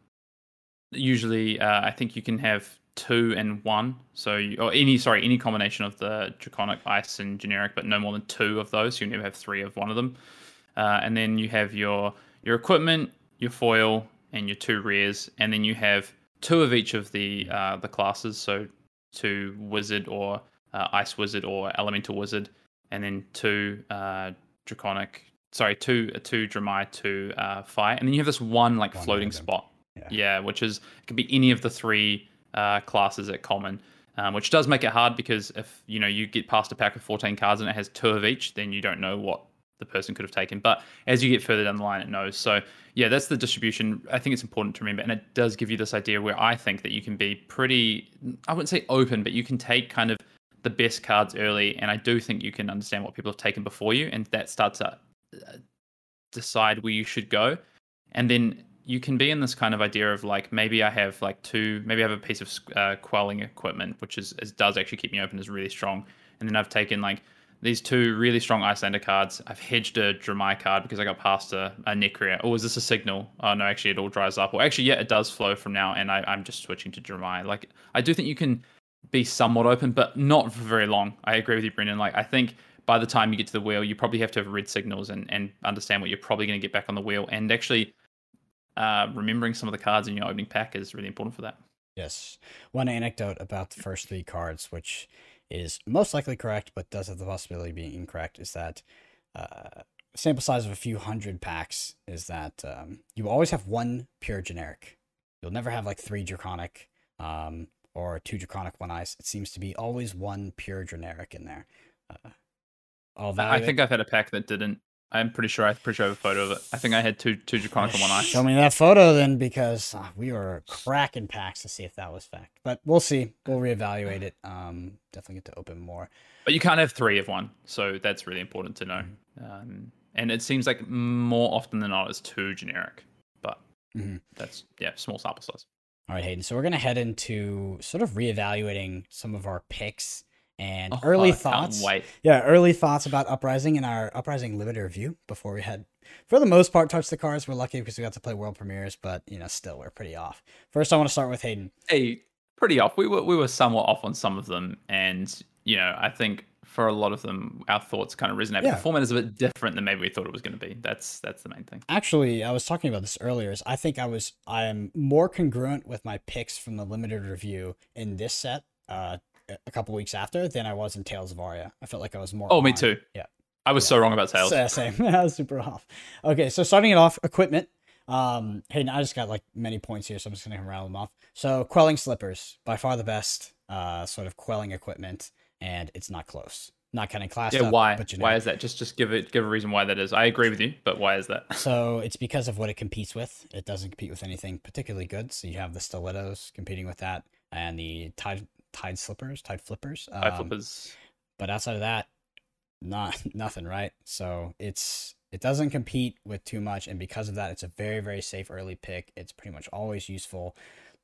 usually, uh, I think you can have two and one. So, you, or any, sorry, any combination of the draconic, ice, and generic, but no more than two of those. So you never have three of one of them. Uh, and then you have your your equipment, your foil, and your two rares, and then you have two of each of the uh, the classes. So two wizard or uh, ice wizard or elemental wizard, and then two uh, draconic. Sorry, two uh, two Dromai, two uh, fire, and then you have this one like One floating spot. Yeah. Yeah. which is it can be any of the three uh, classes at common. Um, which does make it hard because if you know you get past a pack of 14 cards and it has two of each, then you don't know what the person could have taken. But as you get further down the line, it knows. So yeah, that's the distribution. I think it's important to remember, and it does give you this idea where I think that you can be pretty, I wouldn't say open, but you can take kind of the best cards early, and I do think you can understand what people have taken before you, and that starts to uh, decide where you should go, and then you can be in this kind of idea of like maybe I have like two, maybe I have a piece of uh, quelling equipment, which is, is does actually keep me open, is really strong, and then I've taken like these two really strong Iyslander cards. I've hedged a Dromai card because I got past a, a Nekria. Oh, is this a signal? Oh no, actually it all dries up. Or actually, yeah, it does flow from now, and I, I'm just switching to Dromai. Like I do think you can be somewhat open, but not for very long. I agree with you, Brendan. Like I think by the time you get to the wheel, you probably have to have read signals and, and understand what you're probably going to get back on the wheel. And actually, uh, remembering some of the cards in your opening pack is really important for that. Yes. One anecdote about the first three cards, which is most likely correct, but does have the possibility of being incorrect, is that uh, sample size of a few hundred packs is that um, you always have one pure generic. You'll never have like three draconic um, or two draconic, one ice. It seems to be always one pure generic in there. Uh, I think I've had a pack that didn't. I'm pretty sure. I'm pretty sure I have a photo of it. I think I had two two draconic one ice. Show me that photo then, because uh, we were cracking packs to see if that was fact. But we'll see. We'll reevaluate it. Um, definitely get to open more. But you can't have three of one, so that's really important to know. Um, and it seems like more often than not, it's too generic. But Mhm. that's yeah, small sample size. All right, Hayden. So we're gonna head into sort of reevaluating some of our picks and Oh, early thoughts. Yeah, early thoughts about Uprising and our Uprising limited review before we had, for the most part, touched the cards. We're lucky because we got to play world premieres, but you know, still we're pretty off. First, I want to start with Hayden. Hey, pretty off. We were we were somewhat off on some of them, and you know, I think for a lot of them, our thoughts kind of resonate. Yeah. The format is a bit different than maybe we thought it was going to be. That's that's the main thing. Actually, I was talking about this earlier. Is I think I was I am more congruent with my picks from the limited review in this set, uh, a couple weeks after than I was in Tales of Aria. I felt like I was more. Oh, me too. Yeah. I was so wrong about sales. Yeah, same. I was super off. Okay, so starting it off, equipment. Um, Hayden, I just got like many points here, so I'm just gonna rattle them off. So quelling slippers, by far the best, uh, sort of quelling equipment, and it's not close. Not kind of class. Yeah, up, why? But you Why is that? Just just give it give a reason why that is. I agree with you, but why is that? So it's because of what it competes with. It doesn't compete with anything particularly good. So you have the stilettos competing with that, and the tide tide slippers, tide flippers. Um, flippers. but outside of that, not nothing, right? So it's it doesn't compete with too much, and because of that, it's a very very safe early pick. It's pretty much always useful.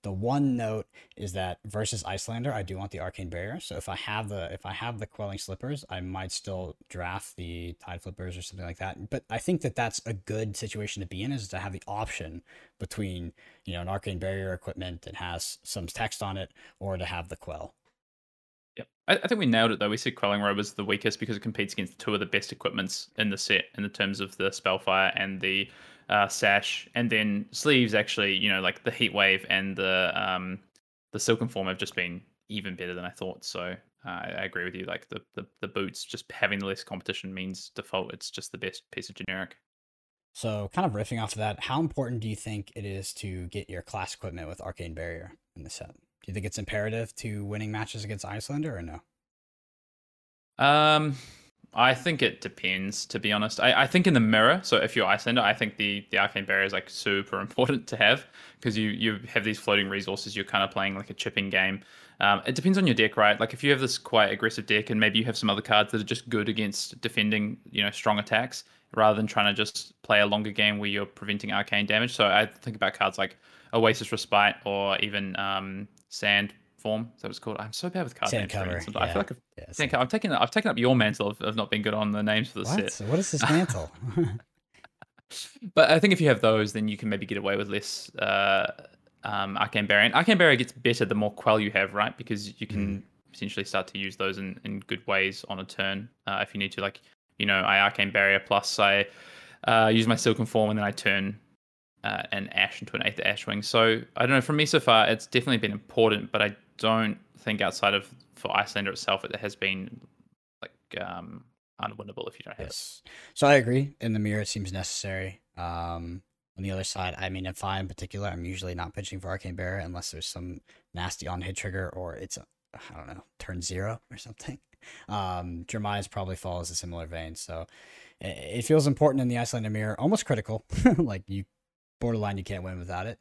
The one note is that versus Iyslander, I do want the Arcane Barrier. So if I have the if I have the Quelling Slippers, I might still draft the Tide Flippers or something like that. But I think that that's a good situation to be in, is to have the option between you know an Arcane Barrier equipment that has some text on it, or to have the Quell. Yep. I, I, think we nailed it though. We said Quelling Robe is the weakest because it competes against two of the best equipments in the set in the terms of the Spellfire and the uh, sash, and then sleeves. Actually, you know, like the heat wave and the um, the silken form have just been even better than I thought. So uh, I agree with you. Like the, the the boots, just having the less competition means default. It's just the best piece of generic. So, kind of riffing off of that, how important do you think it is to get your class equipment with Arcane Barrier in the set? Do you think it's imperative to winning matches against Iyslander or no? Um, I think it depends, to be honest. I, I think in the mirror, so if you're Iyslander, I think the, the arcane barrier is like super important to have because you, you have these floating resources. You're kind of playing like a chipping game. Um, it depends on your deck, right? Like if you have this quite aggressive deck and maybe you have some other cards that are just good against defending, you know, strong attacks rather than trying to just play a longer game where you're preventing arcane damage. So I think about cards like Oasis Respite or even um, Sand form. So it's called. I'm so bad with card names. Cover, yeah. I feel like I've, yeah, I've taken I've taken up your mantle of, of not being good on the names for the what? set. What is this mantle? but I think if you have those, then you can maybe get away with less uh, um, Arcane Barrier. Arcane Barrier gets better the more Quell you have, right? Because you can mm. potentially start to use those in, in good ways on a turn uh, if you need to. Like, you know, I Arcane Barrier plus I uh, use my Silken Form and then I turn uh, an Ash into an Aether Ashwing. So I don't know. For me so far, it's definitely been important, but I don't think outside of for Iyslander itself, it has been like um, unwinnable if you don't have yes. it. So I agree. In the mirror, it seems necessary. Um, on the other side, I mean, if I in particular, I'm usually not pitching for Arcane Barrier unless there's some nasty on hit trigger or it's a, I don't know, turn zero or something. Um, Jeremiah's probably follows a similar vein. So it, it feels important in the Iyslander mirror, almost critical. like you borderline, you can't win without it.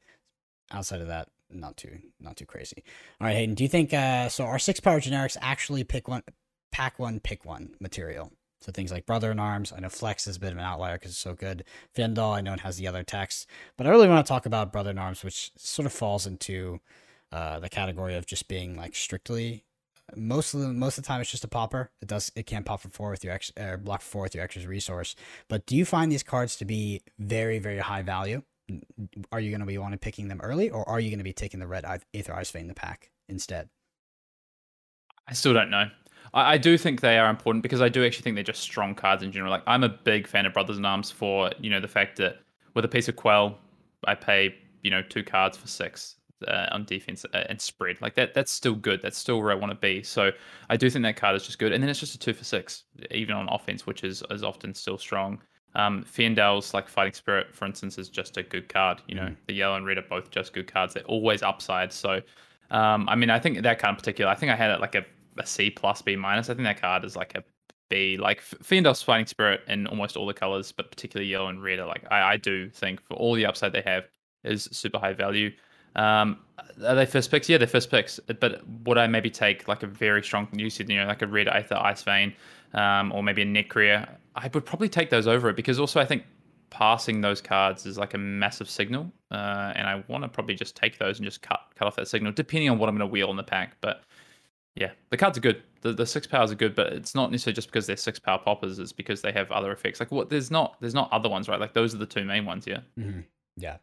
Outside of that, not too not too crazy. All right, Hayden, do you think uh, so? Our six power generics actually pick one, pack one, pick one material. So things like Brother in Arms, I know Flex is a bit of an outlier because it's so good. Fyendal, I know it has the other text, but I really want to talk about Brother in Arms, which sort of falls into uh, the category of just being like strictly. Most of the most of the time, it's just a popper. It does it can pop for four with your ex, uh, block for four with your extra resource. But do you find these cards to be very very high value? Are you going to be wanting picking them early, or are you going to be taking the red Aether Ice Vein the pack instead? I still don't know. I, I, do think they are important because I do actually think they're just strong cards in general. Like I'm a big fan of Brothers in Arms for you know the fact that with a piece of Quell, I pay you know two cards for six uh, on defense uh, and spread like that. That's still good. That's still where I want to be. So I do think that card is just good. And then it's just a two for six, even on offense, which is is often still strong. Um, Fyendal's like Fighting Spirit, for instance, is just a good card. You know, mm. the yellow and red are both just good cards. They're always upside. So, um, I mean, I think that card in particular, I think I had it like a, a C plus B minus. I think that card is like a B. Like Fyendal's Fighting Spirit in almost all the colors, but particularly yellow and red are like I, I do think for all the upside they have is super high value. Um, are they first picks? Yeah, they're first picks. But would I maybe take like a very strong, you said, you know, like a red Aether Ice Vein, um, or maybe a Nekria? I would probably take those over it because also I think passing those cards is like a massive signal, uh, and I want to probably just take those and just cut cut off that signal, depending on what I'm going to wheel in the pack. But yeah, the cards are good. The the six powers are good, but it's not necessarily just because they're six power poppers. It's because they have other effects. Like what? There's not there's not other ones, right? Like those are the two main ones. Yeah. Mm-hmm. Yeah.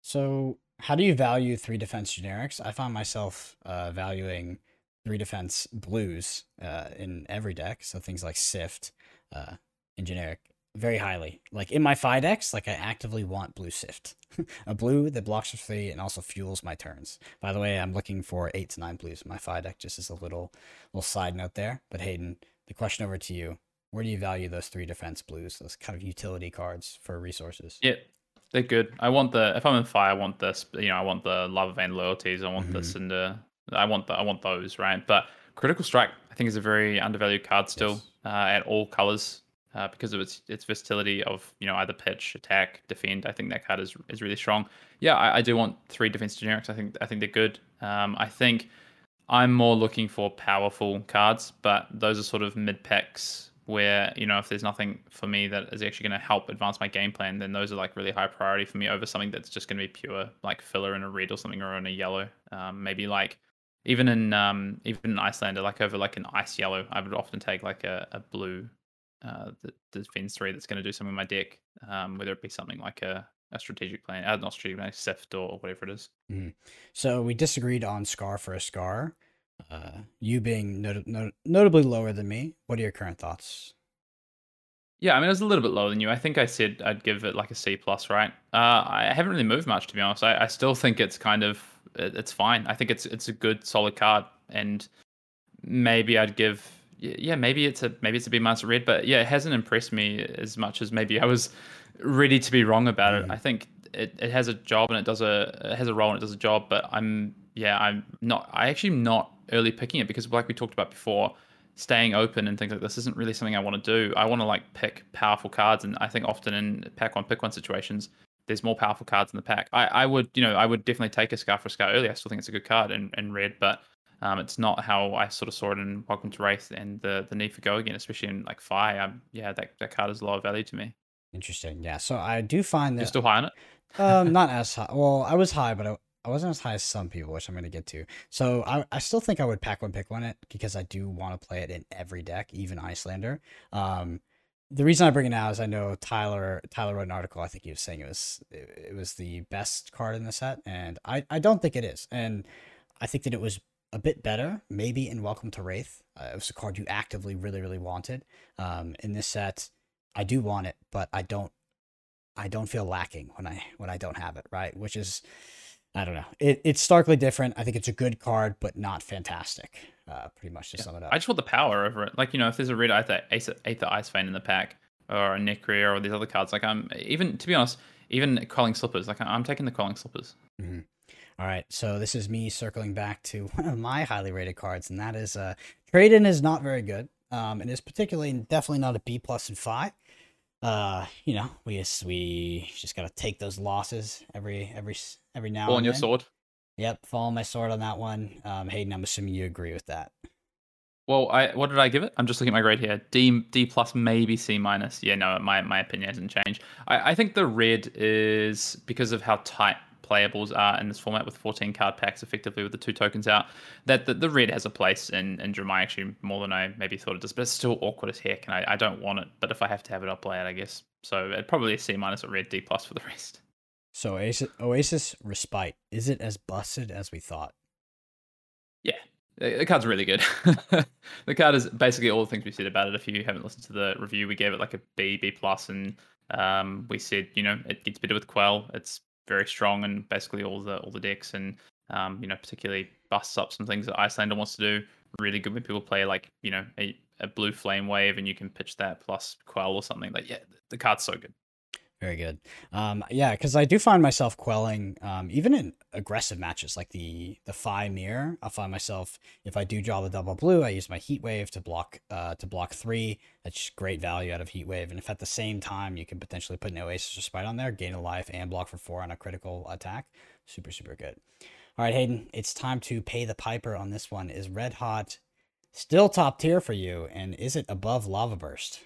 So how do you value three defense generics? I find myself uh, valuing three defense blues uh, in every deck. So things like Sift, uh, in generic very highly. Like in my five decks, like I actively want blue sift. a blue that blocks for three and also fuels my turns. By the way, I'm looking for eight to nine blues in my five deck, just as a little little side note there. But Hayden, the question over to you. Where do you value those three defense blues, those kind of utility cards for resources? Yeah, they're good. I want the if I'm in fire, I want this you know, I want the lava vein loyalties, I want mm-hmm. the cinder I want the I want those, right? But critical strike I think is a very undervalued card still yes. uh, at all colors uh, because of its its versatility of you know either pitch, attack, defend. I think that card is is really strong. Yeah, I, I do want three defense generics. I think I think they're good. Um, I think I'm more looking for powerful cards, but those are sort of mid packs where you know if there's nothing for me that is actually going to help advance my game plan, then those are like really high priority for me over something that's just going to be pure like filler in a red or something or in a yellow. Um, maybe like even in um even in Iyslander, like over like an ice yellow, I would often take like a, a blue uh the defense three that's going to do something in my deck, um, whether it be something like a a strategic plan, uh, not strategic plan, Sift or whatever it is. Mhm. So we disagreed on Scar for a Scar. Uh, you being not- not- notably lower than me. What are your current thoughts? Yeah, I mean, it was a little bit lower than you. I think I said I'd give it like a C plus, right? Uh, I haven't really moved much to be honest. I, I still think it's kind of it's fine. I think it's it's a good solid card, and maybe I'd give yeah maybe it's a maybe it's a B minus red, but yeah, it hasn't impressed me as much as maybe I was ready to be wrong about it. Mm. I think it, it has a job and it does a it has a role and it does a job, but I'm yeah I'm not I actually not early picking it because like we talked about before staying open and things like this isn't really something I want to do. I want to like pick powerful cards, and I think often in pack one pick one situations, there's more powerful cards in the pack. I, I would you know I would definitely take a Scar for a Scar early. I still think it's a good card in, in red, but um, it's not how I sort of saw it in Welcome to Rathe and the the need for go again, especially in like Fi. Um, yeah, that that card is a lot of value to me. Interesting. Yeah. So I do find You're that still high on it. um, not as high. Well, I was high, but I, I wasn't as high as some people, which I'm going to get to. So I, I still think I would pack one, pick one it because I do want to play it in every deck, even Iyslander. Um, the reason I bring it now is I know Tyler Tyler wrote an article. I think he was saying it was it, it was the best card in the set, and I I don't think it is. And I think that it was a bit better, maybe in Welcome to Rathe. Uh, it was a card you actively really really wanted. Um, in this set, I do want it, but I don't I don't feel lacking when I when I don't have it, right? Which is I don't know. It, it's starkly different. I think it's a good card, but not fantastic. Uh, pretty much to Yeah. sum it up. I just want the power over it. Like you know, if there's a red Aether, Aether, Ice Vein in the pack, or a Nekria, or these other cards, like I'm even to be honest, even Quelling Slippers, like I'm taking the Quelling Slippers. Mhm. All right, so this is me circling back to one of my highly rated cards, and that is uh, Trade-in is not very good. Um, it is particularly and definitely not a B plus and five. Uh, you know, we just we just gotta take those losses every every every now Fall on and your then. sword. Yep, fall my sword on that one. Um, Hayden, I'm assuming you agree with that. Well, I what did I give it? I'm just looking at my grade here. D D plus, maybe C minus. Yeah, no, my my opinion hasn't changed. I, I think the red is because of how tight playables are in this format with 14 card packs, effectively with the two tokens out. That the, the red has a place in in Dromai actually more than I maybe thought it does, but it's still awkward as heck, and I, I don't want it. But if I have to have it, I'll play it, I guess. So it probably a C minus or red D plus for the rest. So Oasis, Oasis Respite is it as busted as we thought? Yeah, the card's really good. the card is basically all the things we said about it. If you haven't listened to the review, we gave it like a B, B plus, and um, we said you know it gets better with Quell. It's very strong and basically all the all the decks, and um, you know particularly busts up some things that Iyslander wants to do. Really good when people play like you know a, a blue flame wave, and you can pitch that plus Quell or something. Like yeah, the card's so good. Very good. Um, yeah, because I do find myself quelling, um, even in aggressive matches like the the Fai mirror. I'll find myself if I do draw the double blue, I use my heat wave to block uh, to block three. That's great value out of heat wave. And if at the same time you can potentially put an Oasis Respite on there, gain a life and block for four on a critical attack, super super good. All right, Hayden, it's time to pay the piper on this one. Is Red Hot still top tier for you, and is it above Lava Burst?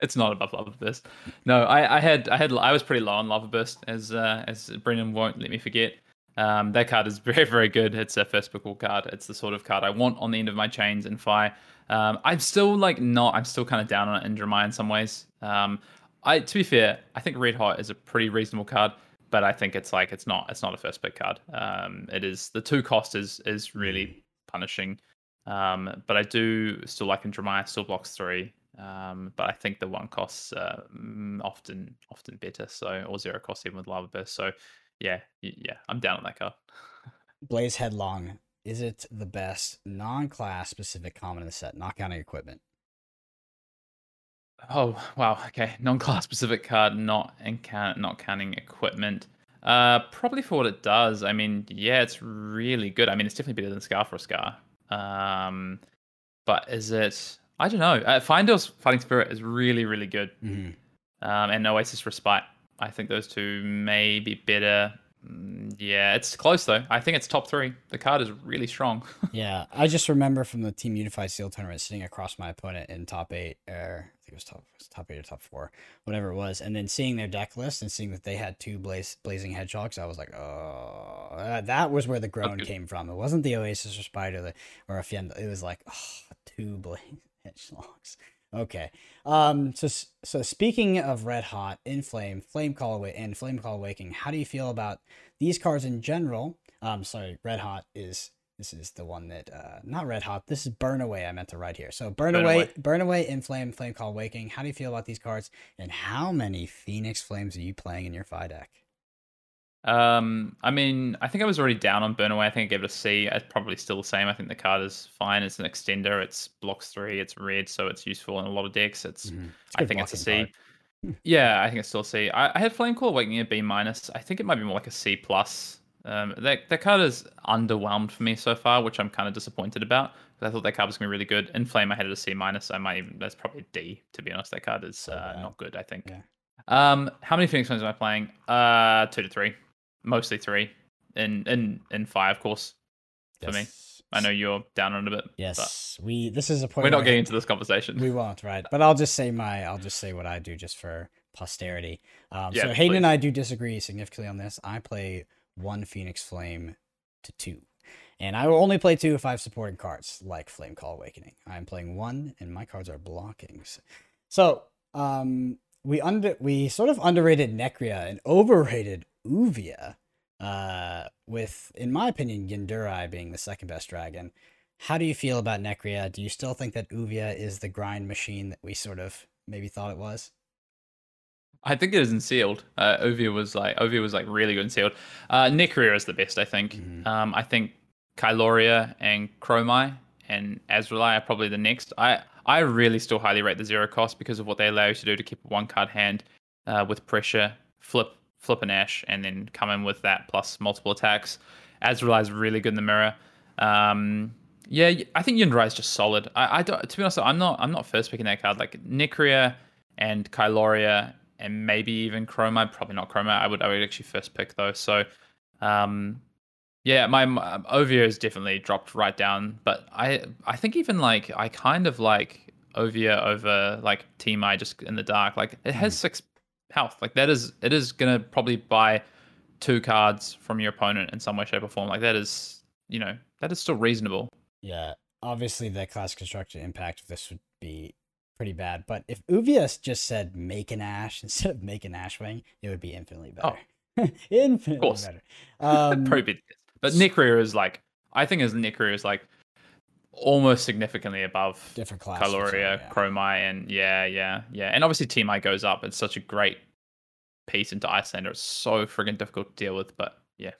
It's not above Lava Burst. No, I, I had I had I was pretty low on Lava Burst as uh, as Brendan won't let me forget. Um, that card is very very good. It's a first pickle card. It's the sort of card I want on the end of my chains in Fai. Um, I'm still like not. I'm still kind of down on it in in some ways. Um, I to be fair, I think Red Hot is a pretty reasonable card, but I think it's like it's not it's not a first pick card. Um, it is the two cost is is really punishing. Um, but I do still like in. Still blocks three. Um, but I think the one costs uh, mm, often often better. So or zero cost even with lava burst. So yeah, yeah, I'm down on that card. Blaze Headlong, is it the best non-class specific common in the set, not counting equipment? Oh wow, okay, non-class specific card, not count, not counting equipment. Uh, probably for what it does. I mean, yeah, it's really good. I mean, it's definitely better than Scar for a Scar. Um, but is it? I don't know. Uh, Fyendal's Fighting Spirit is really, really good. Mm-hmm. um, and Oasis Respite. I think those two may be better. Mm, yeah, it's close though. I think it's top three. The card is really strong. yeah, I just remember from the Team Unified Steel tournament sitting across my opponent in top eight, or I think it was top it was top eight or top four, whatever it was, and then seeing their deck list and seeing that they had two blaze, blazing hedgehogs, I was like, oh, that was where the groan came from. It wasn't the Oasis or Spider or a Fienda. It was like, oh, two blazing hedgehogs. Okay. Um. So so speaking of Red Hot, Inflame, Flame Flame Call Away, and Flame Call Awakening, how do you feel about these cards in general? Um. Sorry, Red Hot is this is the one that uh not Red Hot. This is Burn Away. I meant to write here. So Burn, burn away, away, Burn Away, Inflame, Flame Call Awakening. How do you feel about these cards? And how many Phoenix Flames are you playing in your Fai deck? Um, I mean, I think I was already down on Burnaway. I think I gave it a C. It's probably still the same. I think the card is fine. It's an extender. It's blocks three. It's red, so it's useful in a lot of decks. It's, mm-hmm. it's I think it's a C. yeah, I think it's still a C. I, I had Flame Call Awakening a B minus. I think it might be more like a C plus. Um, that that card is underwhelmed for me so far, which I'm kind of disappointed about. I thought that card was gonna be really good. In Flame, I had it a C minus. I might even that's probably a D to be honest. That card is uh, not good. I think. Yeah. Um, how many Phoenix Flames am I playing? Uh, two to three mostly three in in in five, of course. For yes. me, I know you're down on it a bit. Yes, we. This is a point. We're not getting into this conversation. We won't, right? But I'll just say my. I'll just say what I do, just for posterity. Um, yeah, so Hayden please. and I do disagree significantly on this. I play one Phoenix Flame to two. And I will only play two if I have supporting cards, like Flame Call Awakening. I'm playing one, and my cards are blockings. So, um, we under we sort of underrated Nekria and overrated Ouvia, uh, with, in my opinion, Yendurai being the second best dragon. How do you feel about Nekria? Do you still think that Ouvia is the grind machine that we sort of maybe thought it was? I think it is in sealed. Uh, Ouvia was like Uvia was like really good in sealed. Uh, Nekria is the best, I think. Mm-hmm. Um, I think Kyloria and Cromai and Azraeli are probably the next. I I really still highly rate the zero cost because of what they allow you to do to keep a one card hand uh, with pressure, flip flip an Ash, and then come in with that plus multiple attacks. Azraeli is really good in the mirror. Um, yeah, I think Yendurai is just solid. I, I don't, to be honest, I'm not I'm not first picking that card. Like Nekria and Kyloria and maybe even Chroma. Probably not Chroma. I would I would actually first pick those. So, um, yeah, my, my Ouvia has definitely dropped right down. But I I think even like I kind of like Ouvia over like Team I just in the dark. Like it has mm. six health. Like that is it is gonna probably buy two cards from your opponent in some way, shape, or form. Like that is you know that is still reasonable. Yeah, obviously the class construction impact of this would be pretty bad. But if Ouvia's just said make an ash instead of make an ashwing, it would be infinitely better. Oh, infinitely better. Um, Probably, but Nekria is like I think as Nekria is like almost significantly above different class Kyloria, yeah. Cromai, and yeah, yeah, yeah. And obviously Team I goes up. It's such a great piece into Iyslander. It's so friggin' difficult to deal with, but yeah.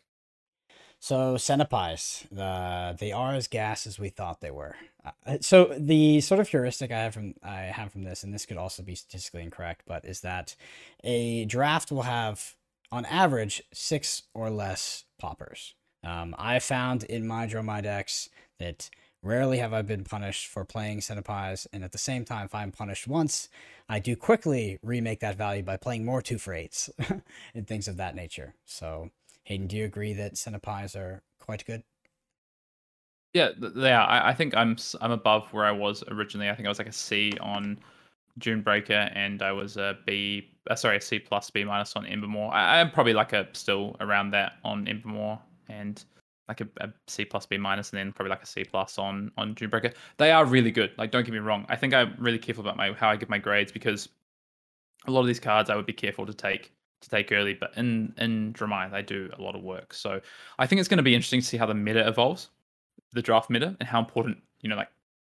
So Cenipais, the they are as gas as we thought they were. Uh, so the sort of heuristic I have from I have from this, and this could also be statistically incorrect, but is that a draft will have on average six or less poppers. Um, I found in my Dromai decks that Rarely have I been punished for playing Cenipais, and at the same time, if I'm punished once, I do quickly remake that value by playing more two for eights and things of that nature. So, Hayden, do you agree that Cenipais are quite good? Yeah, they are. I, think I'm I'm above where I was originally. I think I was like a C on Dunebreaker, and I was a B. Uh, sorry, a C plus B minus on Embermaw. I, I'm probably like a still around that on Embermaw, and like a, a C plus B minus, and then probably like a C plus on on Dunebreaker. They are really good. Like, don't get me wrong. I think I'm really careful about my how I give my grades because a lot of these cards I would be careful to take to take early, but in in Dromai they do a lot of work. So I think it's going to be interesting to see how the meta evolves, the draft meta, and how important you know like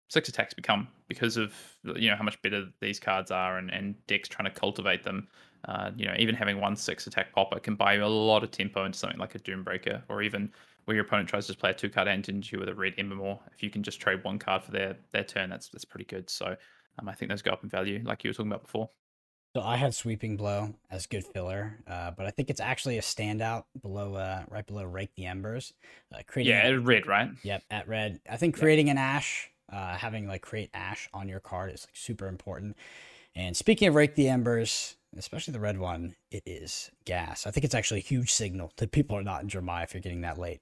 six attacks become because of you know how much better these cards are and and decks trying to cultivate them. Uh, you know, even having one six attack popper can buy you a lot of tempo into something like a Dunebreaker, or even where your opponent tries to play a two card engine into you with a red Embermaw. If you can just trade one card for their their turn, that's that's pretty good. So um, I think those go up in value, like you were talking about before. So I had sweeping blow as good filler, uh, but I think it's actually a standout below, uh, right below rake the embers. Uh, creating yeah, red, right? Yep, at red. I think creating yep. an ash, uh, having like create ash on your card is like super important. And speaking of rake the embers, especially the red one, it is gas. I think it's actually a huge signal that people are not in Dromai if you're getting that late.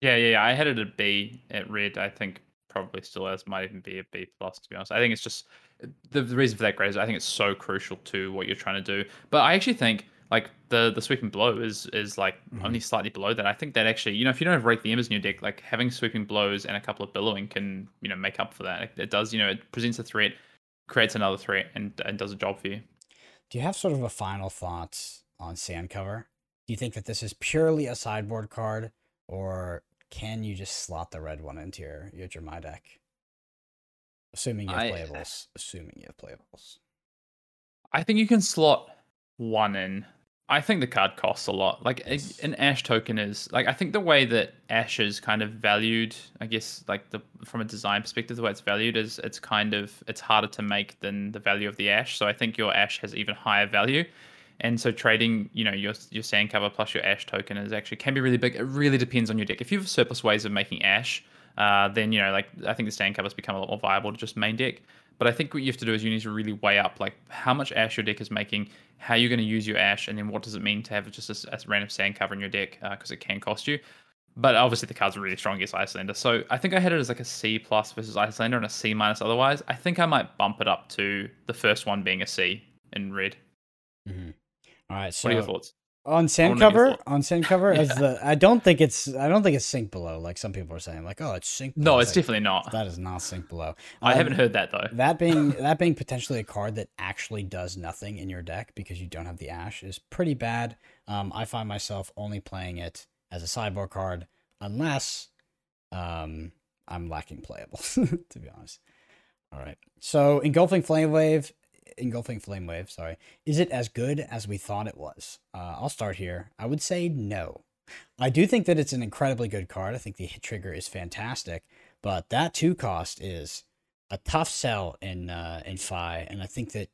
Yeah, yeah, yeah. I had it at B at red. I think probably still as might even be a B plus to be honest. I think it's just the, the reason for that grade is I think it's so crucial to what you're trying to do. But I actually think like the the sweeping blow is is like mm-hmm. only slightly below that. I think that actually, you know, if you don't have rake the embers in your deck, like having sweeping blows and a couple of billowing can, you know, make up for that. It, it does, you know, it presents a threat, creates another threat, and and does a job for you. Do you have sort of a final thoughts on sand cover? Do you think that this is purely a sideboard card, or can you just slot the red one into your your Dromai deck? Assuming you have I, playables. Assuming you have playables. I think you can slot one in. I think the card costs a lot. Like yes. an Ash token is like I think the way that Ash is kind of valued, I guess like the from a design perspective, the way it's valued is it's kind of it's harder to make than the value of the Ash. So I think your Ash has even higher value. And so trading, you know, your your sand cover plus your ash token is actually can be really big. It really depends on your deck. If you have surplus ways of making ash, uh, then you know, like I think the sand covers become a lot more viable to just main deck. But I think what you have to do is you need to really weigh up like how much ash your deck is making, how you're going to use your ash, and then what does it mean to have just a, a random sand cover in your deck because uh, it can cost you. But obviously the cards are really strong against Iyslander, So I think I had it as like a C plus versus Iyslander and a C minus otherwise. I think I might bump it up to the first one being a C in red. Mm-hmm. All right. So what are your thoughts? On sand cover, on sand cover, yeah. as the I don't think it's I don't think it's sink below like some people are saying like oh it's sink. Below. No, it's like, definitely not. That is not sink below. I um, haven't heard that though. That being that being potentially a card that actually does nothing in your deck because you don't have the ash is pretty bad. Um, I find myself only playing it as a sideboard card unless um I'm lacking playables to be honest. All right. So engulfing flame wave engulfing flame wave. Sorry, is it as good as we thought it was? Uh, I'll start here. I would say no. I do think that it's an incredibly good card. I think the hit trigger is fantastic, but that two cost is a tough sell in uh, in Fai, and I think that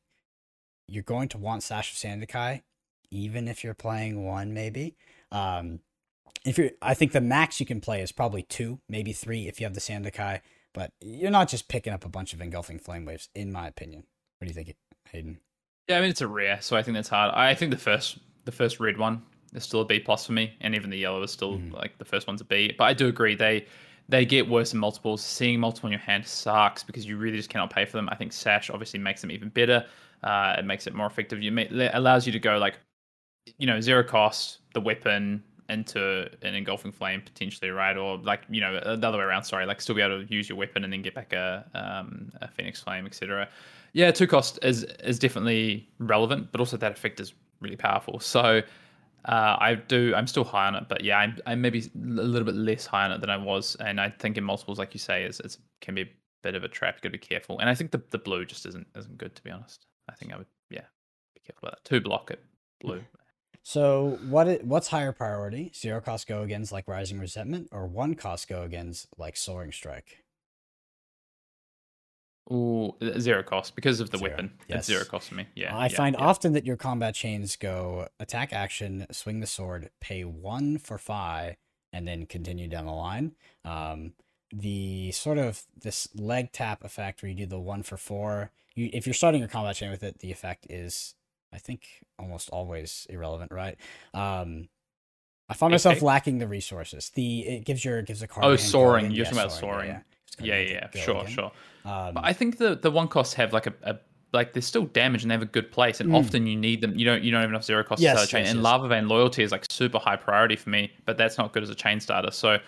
you're going to want Sash of Sandikai, even if you're playing one, maybe. Um, if you're, I think the max you can play is probably two, maybe three if you have the Sandikai, but you're not just picking up a bunch of engulfing flame waves, in my opinion. What do you think? Hayden? Yeah, I mean it's a rare, so I think that's hard. I think the first the first red one is still a B plus for me, and even the yellow is still mm. like the first one's a B. But I do agree they they get worse in multiples. Seeing multiple in your hand sucks because you really just cannot pay for them. I think Sash obviously makes them even better. Uh, it makes it more effective. You may, allows you to go like, you know, zero cost the weapon into an engulfing flame potentially, right? Or like you know the other way around. Sorry, like still be able to use your weapon and then get back a um, a phoenix flame, etc. Yeah, two cost is is definitely relevant, but also that effect is really powerful. So uh, I do I'm still high on it, but yeah, I'm, I'm maybe a little bit less high on it than I was, and I think in multiples, like you say, is it can be a bit of a trap. You got to be careful, and I think the the blue just isn't isn't good to be honest. I think I would yeah be careful about that. Two block it blue. So what it, what's higher priority? Zero cost go against like Rising Resentment, or one cost go against like Soaring Strike? Ooh, zero cost because of the zero. weapon. Yes. It's zero cost for me. Yeah. I yeah, find yeah. often that your combat chains go attack action, swing the sword, pay one for five, and then continue down the line. Um, the sort of this leg tap effect where you do the one for four. You, if you're starting your combat chain with it, the effect is, I think, almost always irrelevant, right? Um, I find myself lacking the resources. The it gives your it gives a card. Oh, soaring! You're yeah, talking about soaring. Yeah, yeah, yeah, yeah. sure, again. sure. Um, but I think the the one costs have like a, a like there's still damage and they have a good place and mm. often you need them you don't you don't have enough zero cost yes, to chain yes, and yes. lava vein loyalty is like super high priority for me but that's not good as a chain starter so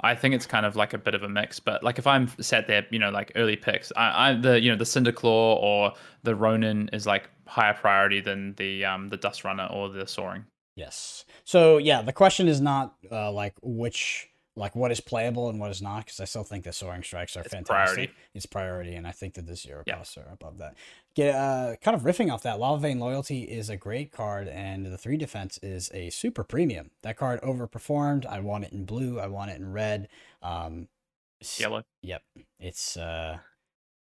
I think it's kind of like a bit of a mix but like if I'm sat there you know like early picks I, I the you know the cinder claw or the ronin is like higher priority than the um the dust runner or the soaring yes so yeah the question is not uh, like which like what is playable and what is not because I still think the soaring strikes are it's fantastic. Priority. It's priority, and I think that the zero costs are above that. Get uh, kind of riffing off that. Lava Vein Loyalty is a great card, and the three defense is a super premium. That card overperformed. I want it in blue. I want it in red. Um, Yellow. Yep, it's uh,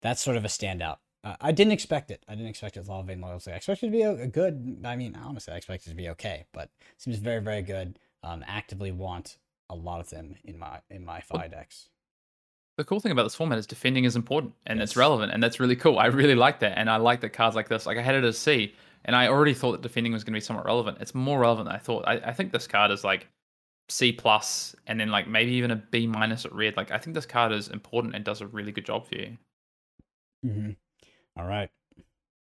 that's sort of a standout. Uh, I didn't expect it. I didn't expect it with Lava Vein Loyalty. I expected it to be a, a good. I mean, honestly, I expected it to be okay, but seems very, very good. Um, actively want a lot of them in my in my Fai decks. the cool thing about this format is defending is important and it's relevant and that's really cool. I really like that. And I like that cards like this. Like I had it as C and I already thought that defending was going to be somewhat relevant. It's more relevant than I thought. I, I think this card is like C plus and then like maybe even a B minus at red. Like I think this card is important and does a really good job for you. Mm-hmm. All right.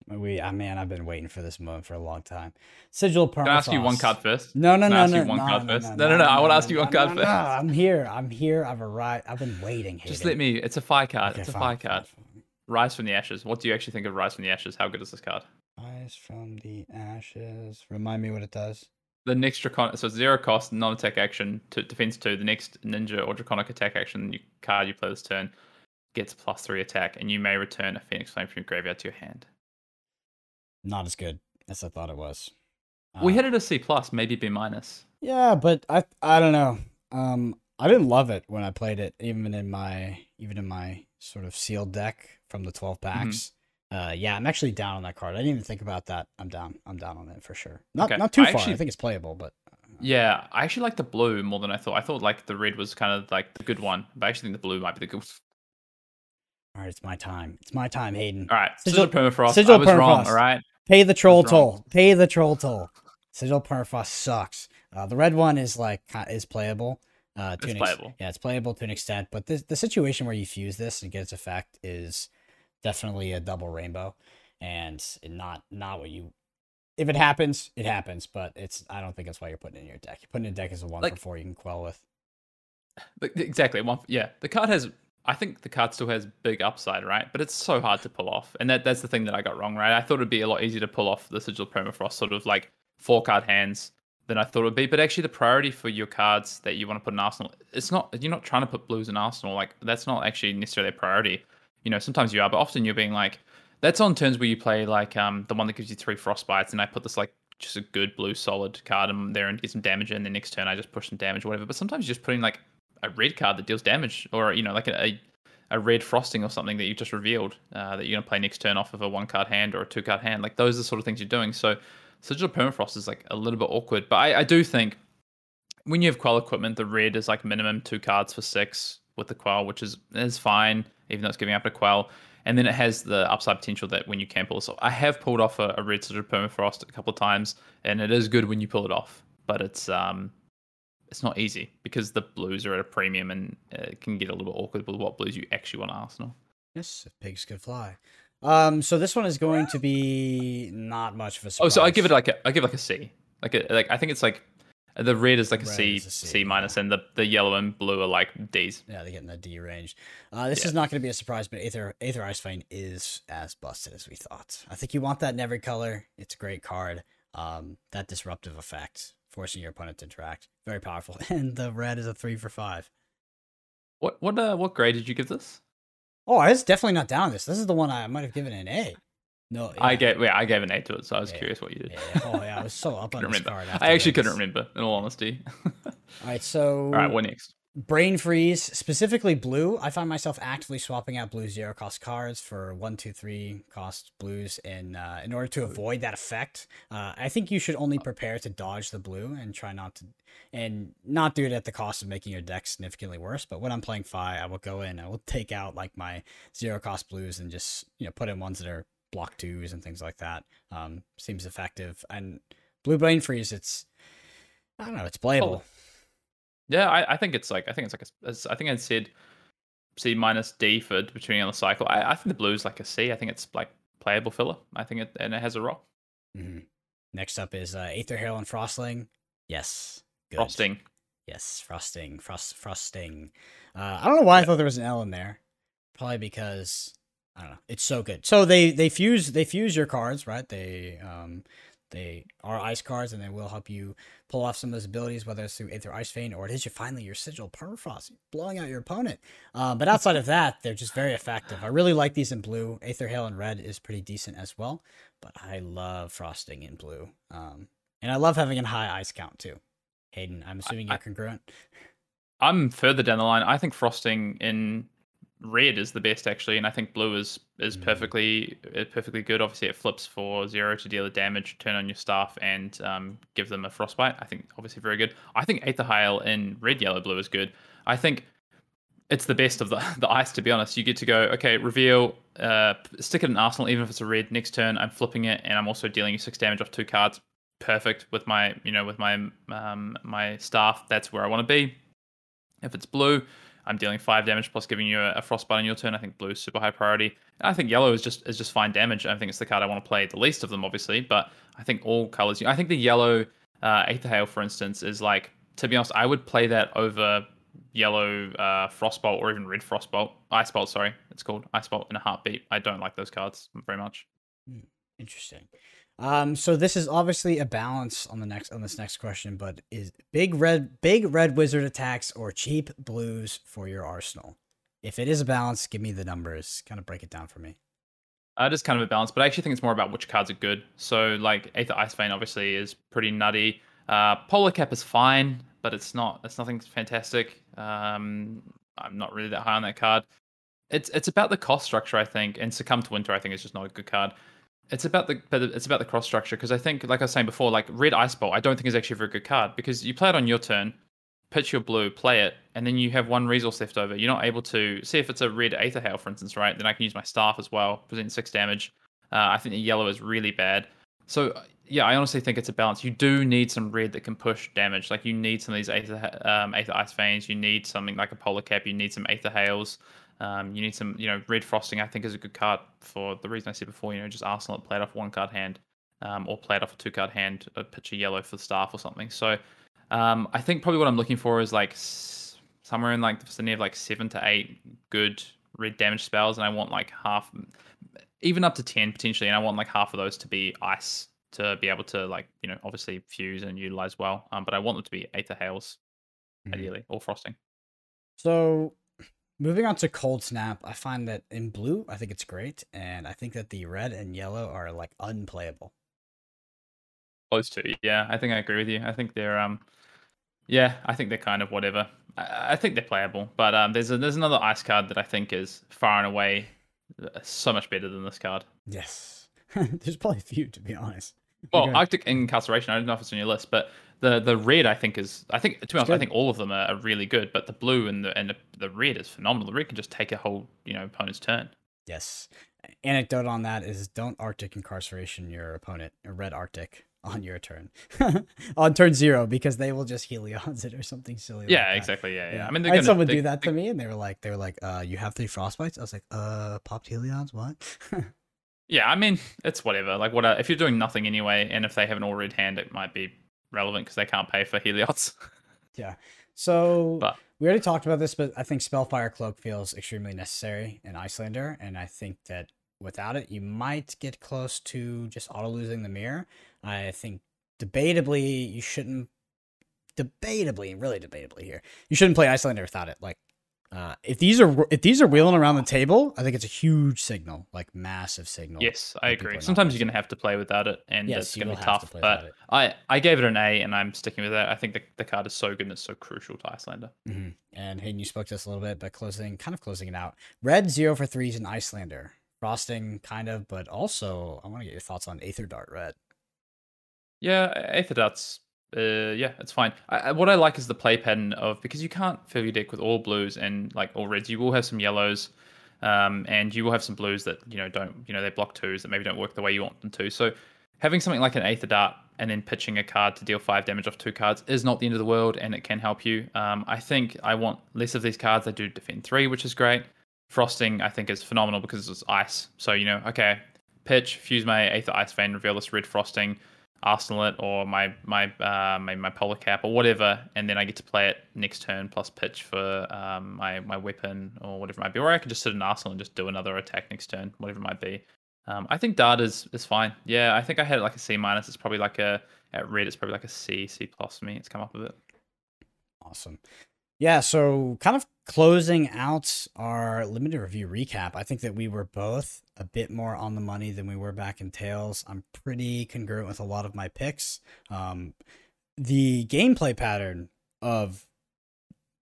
We, I man, I've been waiting for this moment for a long time. Sigil Permafrost. Can I ask you one card first? No, no, no, ask no, you one no, card no, first? no, No, no, no. I want to ask you one card no, I'm here. I'm here. I've arrived. I've been waiting. Here. Just let me. It's a fire card. Okay, it's a fine, fire card. fine, fine. Rise from the Ashes. What do you actually think of Rise from the Ashes? How good is this card? Rise from the ashes. Remind me what it does. The next draconic, so zero cost, non-attack action, to defense two. The next ninja or draconic attack action you, card you play this turn gets plus three attack, and you may return a phoenix flame from your graveyard to your hand. Not as good as I thought it was. we Uh, hit it a C plus, maybe B minus. Yeah, but I I don't know. Um, I didn't love it when I played it, even in my even in my sort of sealed deck from the twelve Mm-hmm. packs. Uh, yeah, I'm actually down on that card. I didn't even think about that. I'm down. I'm down on it for sure. Not Okay, not too I far. actually- I think it's playable, but Yeah, I actually like the blue more than I thought. I thought like the red was kind of like the good one, but I actually think the blue might be the good. all right, it's my time. It's my time, Hayden. All right, Sigil- sigil, permafrost. Sigil I was wrong. permafrost. All right, Pay the troll toll. Pay the troll toll. Sigil Permafrost sucks. Uh, the red one is like is playable. Uh, to It's an playable. Yeah, it's playable to an extent, but the the situation where you fuse this and get its effect is definitely a double rainbow, and not not what you. If it happens, it happens, but it's. I don't think that's why you're putting it in your deck. You're putting it in a deck as a one Like- for four you can quell with. Exactly. One. Yeah, the card has. I think the card still has big upside, right? But it's so hard to pull off, and that that's the thing that I got wrong, right? I thought it'd be a lot easier to pull off the sigil permafrost, sort of like four card hands than I thought it would be. But actually, the priority for your cards that you want to put in arsenal, it's not. You're not trying to put blues in arsenal. Like that's not actually necessarily a priority. You know, sometimes you are, but often you're being like, that's on turns where you play like um the one that gives you three frostbites, and I put this like just a good blue solid card in there and get some damage in. The next turn, I just push some damage, or whatever. But sometimes you're just putting like a red card that deals damage, or you know, like a, a, red frosting or something that you just revealed uh, that you're gonna play next turn off of a one card hand or a two card hand. Like those are the sort of things you're doing. So Sigil Permafrost is like a little bit awkward, but I, I do think when you have quell equipment, the red is like minimum two cards for six with the quell, which is is fine, even though it's giving up a quell. And then it has the upside potential that when you can pull. So I have pulled off a, a red Sigil Permafrost a couple of times, and it is good when you pull it off. But it's um it's not easy because the blues are at a premium and uh, it can get a little bit awkward with what blues you actually want Arsenal. Yes, if pigs could fly. Um, so this one is going to be not much of a surprise. Oh, so I give it like a I give it like a C. Like a, like I think it's like the red is like a C, is a C, C minus, and the the yellow and blue are like D's. Yeah, they get in the D range. Uh, this Yeah. is not going to be a surprise, but Aether Aether Ice Vein is as busted as we thought. I think you want that in every color. It's a great card. Um, that disruptive effect, forcing your opponent to interact, very powerful. And the red is a three for five. What what uh, what grade did you give this? Oh, I was definitely not down on this. This is the one I might have given an A. No, I yeah. gave yeah I gave an A to it, so I was Yeah, curious what you did. Yeah. Oh yeah, I was so up on this remember. card. I actually this. couldn't remember. In all honesty. All right, so all right, what next? Brain freeze, specifically blue. I find myself actively swapping out blue zero cost cards for one, two, three cost blues in uh, in order to avoid that effect. Uh, I think you should only prepare to dodge the blue and try not to, and not do it at the cost of making your deck significantly worse. But when I'm playing Fai, I will go in, I will take out like my zero cost blues and just you know put in ones that are block twos and things like that. Um, seems effective. And blue brain freeze, it's I don't know, it's playable. Yeah, I, I think it's like I think it's like a, it's- I think I said C minus D for between on the cycle. I, I think the blue is like a C. I think it's like playable filler. I think it and it has a rock hmm Next up is uh, Aether Hail and Frostling. Yes. Good. frosting. Yes, frosting, frost, frosting. Uh, I don't know why I thought there was an L in there. Probably because I don't know. It's so good. So they they fuse they fuse your cards, right? They um they are ice cards, and they will help you pull off some of those abilities, whether it's through Aether Ice Vein or it is your finally your Sigil Permafrost, blowing out your opponent. Um, but outside of that, they're just very effective. I really like these in blue. Aether Hail in red is pretty decent as well, but I love frosting in blue. Um, and I love having a high ice count too. Hayden, I'm assuming you're congruent. I'm further down the line. I think frosting in red is the best actually, and I think blue is is Mm. perfectly uh, perfectly good. Obviously, it flips for zero to deal the damage, turn on your staff, and um, give them a frostbite. I think obviously very good. I think Aether Hail in red, yellow, blue is good. I think it's the best of the the ice. To be honest, you get to go okay, reveal, uh, stick it in arsenal, even if it's a red. Next turn, I'm flipping it, and I'm also dealing you six damage off two cards. Perfect with my you know with my um my staff. That's where I want to be. If it's blue, I'm dealing five damage plus giving you a, frostbite on your turn. I think blue is super high priority. I think yellow is just is just fine damage. I don't think it's the card I want to play the least of them, obviously. But I think all colors. I think the yellow uh, Aether Hail, for instance, is like to be honest, I would play that over yellow uh, Frostbolt or even red Frostbolt. Ice Bolt, sorry, it's called Ice Bolt in a heartbeat. I don't like those cards very much. Hmm, interesting. Um, so this is obviously a balance on the next on this next question, but is big red big red wizard attacks or cheap blues for your arsenal? If it is a balance, give me the numbers. Kind of break it down for me. Uh, it is kind of a balance, but I actually think it's more about which cards are good. So like Aether Ice Vein obviously is pretty nutty. Uh, Polar Cap is fine, but it's not. It's nothing fantastic. Um, I'm not really that high on that card. It's it's about the cost structure, I think, and Succumb to Winter, I think, is just not a good card. It's about the it's about the cross structure because I think, like I was saying before, like Red Ice Bolt, I don't think is actually a very good card because you play it on your turn, pitch your blue, play it, and then you have one resource left over. You're not able to see if it's a red Aether Hail, for instance, right? Then I can use my staff as well, present six damage. Uh, I think the yellow is really bad. So yeah, I honestly think it's a balance. You do need some red that can push damage. Like you need some of these Aether, um, Aether Ice Veins. You need something like a Polar Cap. You need some Aether Hails. Um, you need some, you know, red frosting. I think is a good card for the reason I said before. You know, just Arsenal play it off one card hand, um, or played off a two card hand, a pitch a yellow for the staff or something. So, um, I think probably what I'm looking for is like s- somewhere in like the vicinity of like seven to eight good red damage spells, and I want like half, even up to ten potentially, and I want like half of those to be ice to be able to like you know obviously fuse and utilize well. Um, but I want them to be Aether Hails, mm-hmm. ideally, or frosting. So moving on to Cold Snap, I find that in blue, I think it's great, and I think that the red and yellow are like unplayable. Close to, yeah. I think I agree with you. I think they're um, yeah, I think they're kind of whatever. I, I think they're playable, but um, there's a, there's another ice card that I think is far and away uh, so much better than this card. Yes, there's probably a few to be honest. Well, Arctic Incarceration. I don't know if it's on your list, but the the red I think is I think to be honest I think all of them are, are, really good, but the blue and the and the, the red is phenomenal. The red can just take a whole you know opponent's turn. Yes. Anecdote on that is don't Arctic Incarceration your opponent, or red Arctic on your turn on turn zero because they will just helions it or something silly. Yeah, like exactly. Yeah, yeah, yeah. I mean, I had someone they, do that they, to me, and they were like, they were like, uh, "You have three frostbites." I was like, "Uh, popped helions, what?" Yeah, I mean, it's whatever. Like, what uh, if you're doing nothing anyway, and if they have an all red hand, it might be relevant because they can't pay for Heliod's. yeah. So but, we already talked about this, but I think Spellfire Cloak feels extremely necessary in Iyslander, and I think that without it, you might get close to just auto losing the mirror. I think debatably you shouldn't. Debatably, really debatably here, you shouldn't play Iyslander without it. Like uh, if these are if these are wheeling around the table, I think it's a huge signal, like massive signal. Yes, I agree. Sometimes you're going to have to play without it, and yes, it's going to be tough. To but I I gave it an A, and I'm sticking with that. I think the, the card is so good and it's so crucial to Iyslander. Mm-hmm. And Hayden, you spoke to us a little bit, but closing, kind of closing it out. Red zero for threes in Iyslander frosting kind of, but also I want to get your thoughts on Aether Dart Red. Yeah, Aether Dart's uh, yeah, it's fine. I, what I like is the play pattern of because you can't fill your deck with all blues and like all reds. You will have some yellows, um, and you will have some blues that you know don't you know they block twos that maybe don't work the way you want them to. So having something like an Aether Dart and then pitching a card to deal five damage off two cards is not the end of the world, and it can help you. Um, I think I want less of these cards. I do defend three, which is great. Frosting I think is phenomenal because it's ice. So you know, okay, pitch, fuse my Aether Ice Vein, reveal this red frosting Arsenal it or my my uh, my, my polar cap or whatever, and then I get to play it next turn plus pitch for um, my my weapon or whatever it might be. Or I could just sit in Arsenal and just do another attack next turn, whatever it might be. Um, I think Dart is is fine. Yeah, I think I had like a C minus. It's probably like a at red. It's probably like a C C plus for me. It's come up a bit. Awesome. Yeah, so kind of closing out our limited review recap, I think that we were both a bit more on the money than we were back in Tales. I'm pretty congruent with a lot of my picks. Um, the gameplay pattern of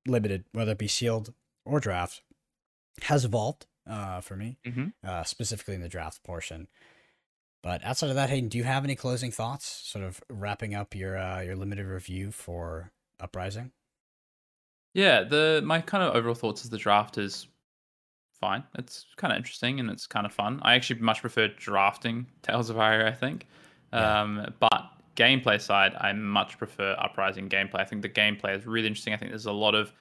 limited, whether it be sealed or draft, has evolved uh, for me, mm-hmm. uh, specifically in the draft portion. But outside of that, Hayden, do you have any closing thoughts? Sort of wrapping up your uh, your limited review for Uprising. Yeah, the my kind of overall thoughts is the draft is fine. It's kind of interesting and it's kind of fun. I actually much prefer drafting Tales of Aria, I think. Yeah. Um, but gameplay side, I much prefer Uprising gameplay. I think the gameplay is really interesting. I think there's a lot of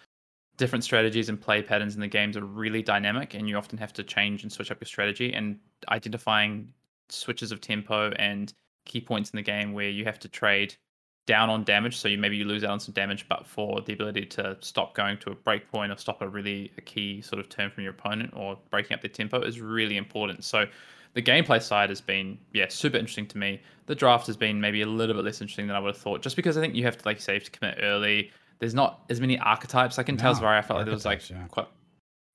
different strategies and play patterns in the games are really dynamic, and you often have to change and switch up your strategy. And identifying switches of tempo and key points in the game where you have to trade down on damage, so you maybe you lose out on some damage, but for the ability to stop going to a break point or stop a really a key sort of turn from your opponent or breaking up the tempo is really important. So the gameplay side has been yeah super interesting to me. The draft has been maybe a little bit less interesting than I would have thought, just because I think you have to like save to commit early. There's not as many archetypes. Like in Tales of No, Aria, I felt like there was like yeah. quite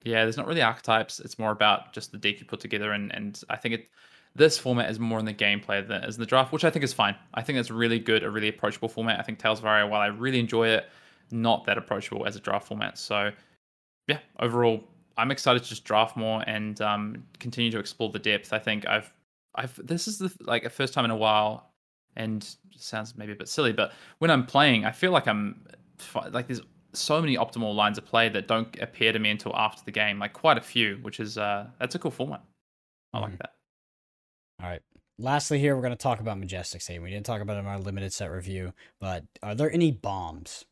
yeah. There's not really archetypes. It's more about just the deck you put together, and and I think it this format is more in the gameplay than as in the draft, which I think is fine. I think it's really good, a really approachable format. I think Tales of Aria, while I really enjoy it, not that approachable as a draft format. So yeah, overall, I'm excited to just draft more and um, continue to explore the depth. I think I've, I've this is the like a first time in a while, and sounds maybe a bit silly, but when I'm playing, I feel like I'm like there's so many optimal lines of play that don't appear to me until after the game, like quite a few, which is uh that's a cool format. I like Mhm. that. All right. Lastly, here we're going to talk about Majestic State. We didn't talk about it in our limited set review, but are there any bombs?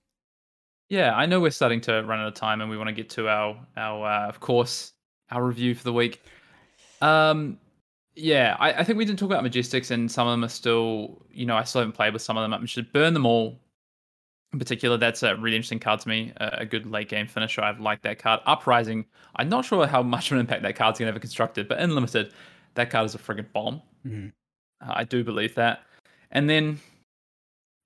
Yeah, I know we're starting to run out of time, and we want to get to our our uh, of course our review for the week. Um, yeah, I, I think we didn't talk about Majestics, and some of them are still, you know, I still haven't played with some of them. I should burn them all. In particular, that's a really interesting card to me. A, a good late game finisher. I've liked that card. Uprising. I'm not sure how much of an impact that card's gonna have constructed, but in limited, that card is a friggin' bomb. Mhm. Uh, I do believe that. And then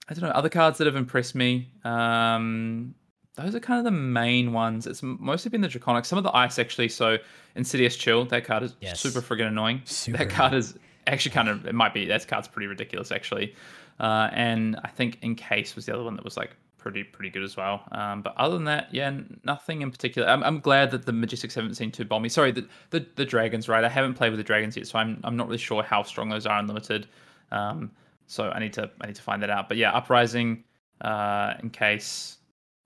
I don't know other cards that have impressed me. Um, those are kind of the main ones. It's mostly been the draconic. Some of the ice actually. So Insidious Chill. That card is Yes. super friggin' annoying. Super that card is actually kind of it might be that card's pretty ridiculous actually. Uh, and I think Encase was the other one that was like pretty pretty good as well. Um, but other than that, yeah, nothing in particular. I'm, I'm glad that the Majestics haven't seen too bomby. Sorry, the, the the dragons, right? I haven't played with the dragons yet, so I'm I'm not really sure how strong those are unlimited. Um, so I need to I need to find that out. But yeah, Uprising, uh, Encase,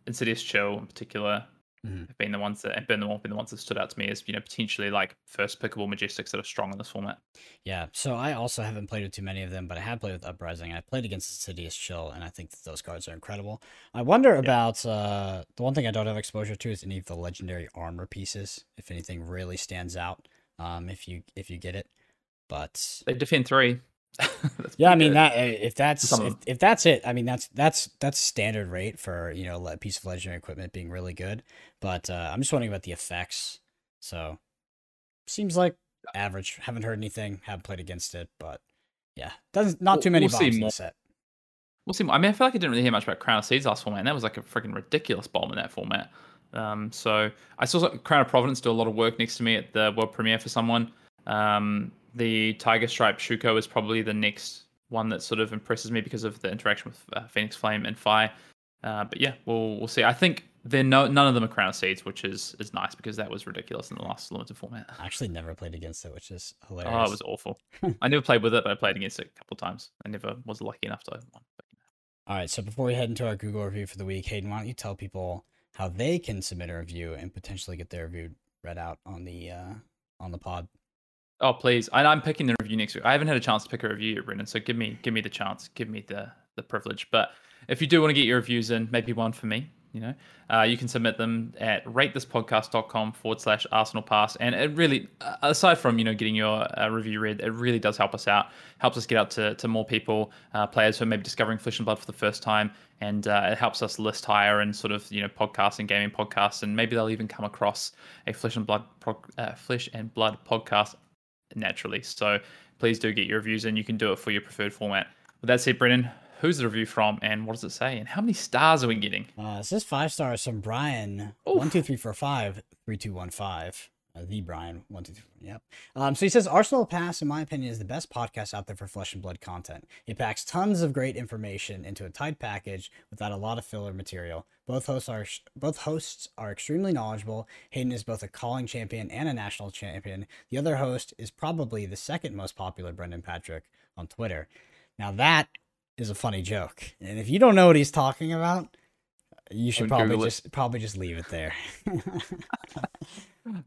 Insidious Chill in particular. Mhm. Have been the ones that have been the one been the ones that stood out to me as you know potentially like first pickable majestics that are strong in this format. Yeah, so I also haven't played with too many of them, but I have played with Uprising. I played against Insidious Chill, and I think that those cards are incredible. I wonder about uh, the one thing I don't have exposure to is any of the legendary armor pieces. If anything really stands out, um, if you if you get it, but They defend three. Yeah, I mean good. that uh, if that's if, if that's it, I mean that's that's that's standard rate for you know a piece of legendary equipment being really good. But uh, I'm just wondering about the effects. So seems like average. Haven't heard anything. Haven't played against it, but yeah, doesn't not We'll- too many we'll see bombs in more. the set. We'll see. I mean, I feel like I didn't really hear much about Crown of Seeds last format, and that was like a freaking ridiculous bomb in that format. Um, so I saw Crown of Providence do a lot of work next to me at the world premiere for someone. Um, the Tiger Stripe Shuko is probably the next one that sort of impresses me because of the interaction with uh, Phoenix Flame and Fire. Uh, but yeah, we'll we'll see. I think they're no none of them are Crown of Seeds, which is is nice because that was ridiculous in the last limited format. I actually never played against it, which is hilarious. Oh, it was awful. I never played with it, but I played against it a couple of times. I never was lucky enough to. Win. But, All right, so before we head into our Google review for the week, Hayden, why don't you tell people how they can submit a review and potentially get their review read out on the uh, on the pod? Oh please! I, I'm picking the review next week. I haven't had a chance to pick a review yet, Brendan. So give me, give me the chance. Give me the the privilege. But if you do want to get your reviews in, maybe one for me. You know, uh, you can submit them at ratethispodcast.com forward slash Arsenal Pass. And it really, aside from you know getting your uh, review read, it really does help us out. Helps us get out to to more people, uh, players who are maybe discovering Flesh and Blood for the first time, and uh, it helps us list higher and sort of you know podcasts and gaming podcasts, and maybe they'll even come across a Flesh and Blood pro- uh, Flesh and Blood podcast naturally. So please do get your reviews in. You can do it for your preferred format. With that said, Brennan, who's the review from and what does it say? And how many stars are we getting? Uh, it says five stars from Brian Oof. one two three four five three two one five. Uh, the Brian one two three. Yep. Um, so he says Arsenal Pass, in my opinion, is the best podcast out there for flesh and blood content. It packs tons of great information into a tight package without a lot of filler material. Both hosts are both hosts are extremely knowledgeable. Hayden is both a calling champion and a national champion. The other host is probably the second most popular, Brendan Patrick, on Twitter. Now that is a funny joke, and if you don't know what he's talking about, You should probably just probably just leave it there.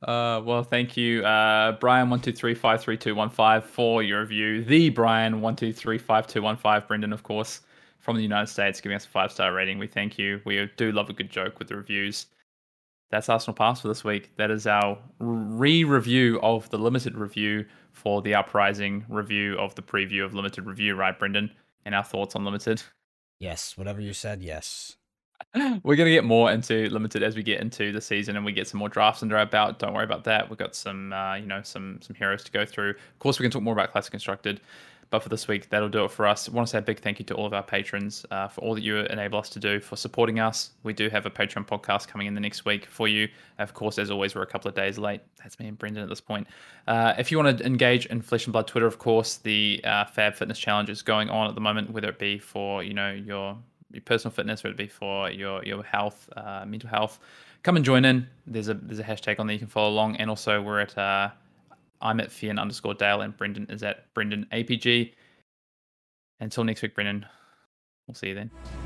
uh, well, thank you, uh, Brian one two three five three two one five for your review. The Brian one two three five two one five. Brendan, of course, from the United States, giving us a five star rating. We thank you. We do love a good joke with the reviews. That's Arsenal Pass for this week. That is our re-review of the limited review for the uprising review of the preview of limited review, right, Brendan? And our thoughts on limited. Yes, whatever you said, yes. We're gonna get more into limited as we get into the season and we get some more drafts under our belt. Don't worry about that. We've got some, uh, you know, some some heroes to go through. Of course, we can talk more about classic constructed. But for this week, that'll do it for us. I want to say a big thank you to all of our patrons uh, for all that you enable us to do, for supporting us. We do have a Patreon podcast coming in the next week for you. Of course, as always, we're a couple of days late. That's me and Brendan at this point. Uh, if you want to engage in Flesh and Blood Twitter, of course, the uh, Fab Fitness Challenge is going on at the moment, whether it be for, you know, your your personal fitness, whether it be for your your health, uh, mental health, come and join in. There's a there's a hashtag on there you can follow along, and also we're at uh, I'm at Fian underscore Dale, and Brendan is at Brendan APG. Until next week, Brendan. We'll see you then.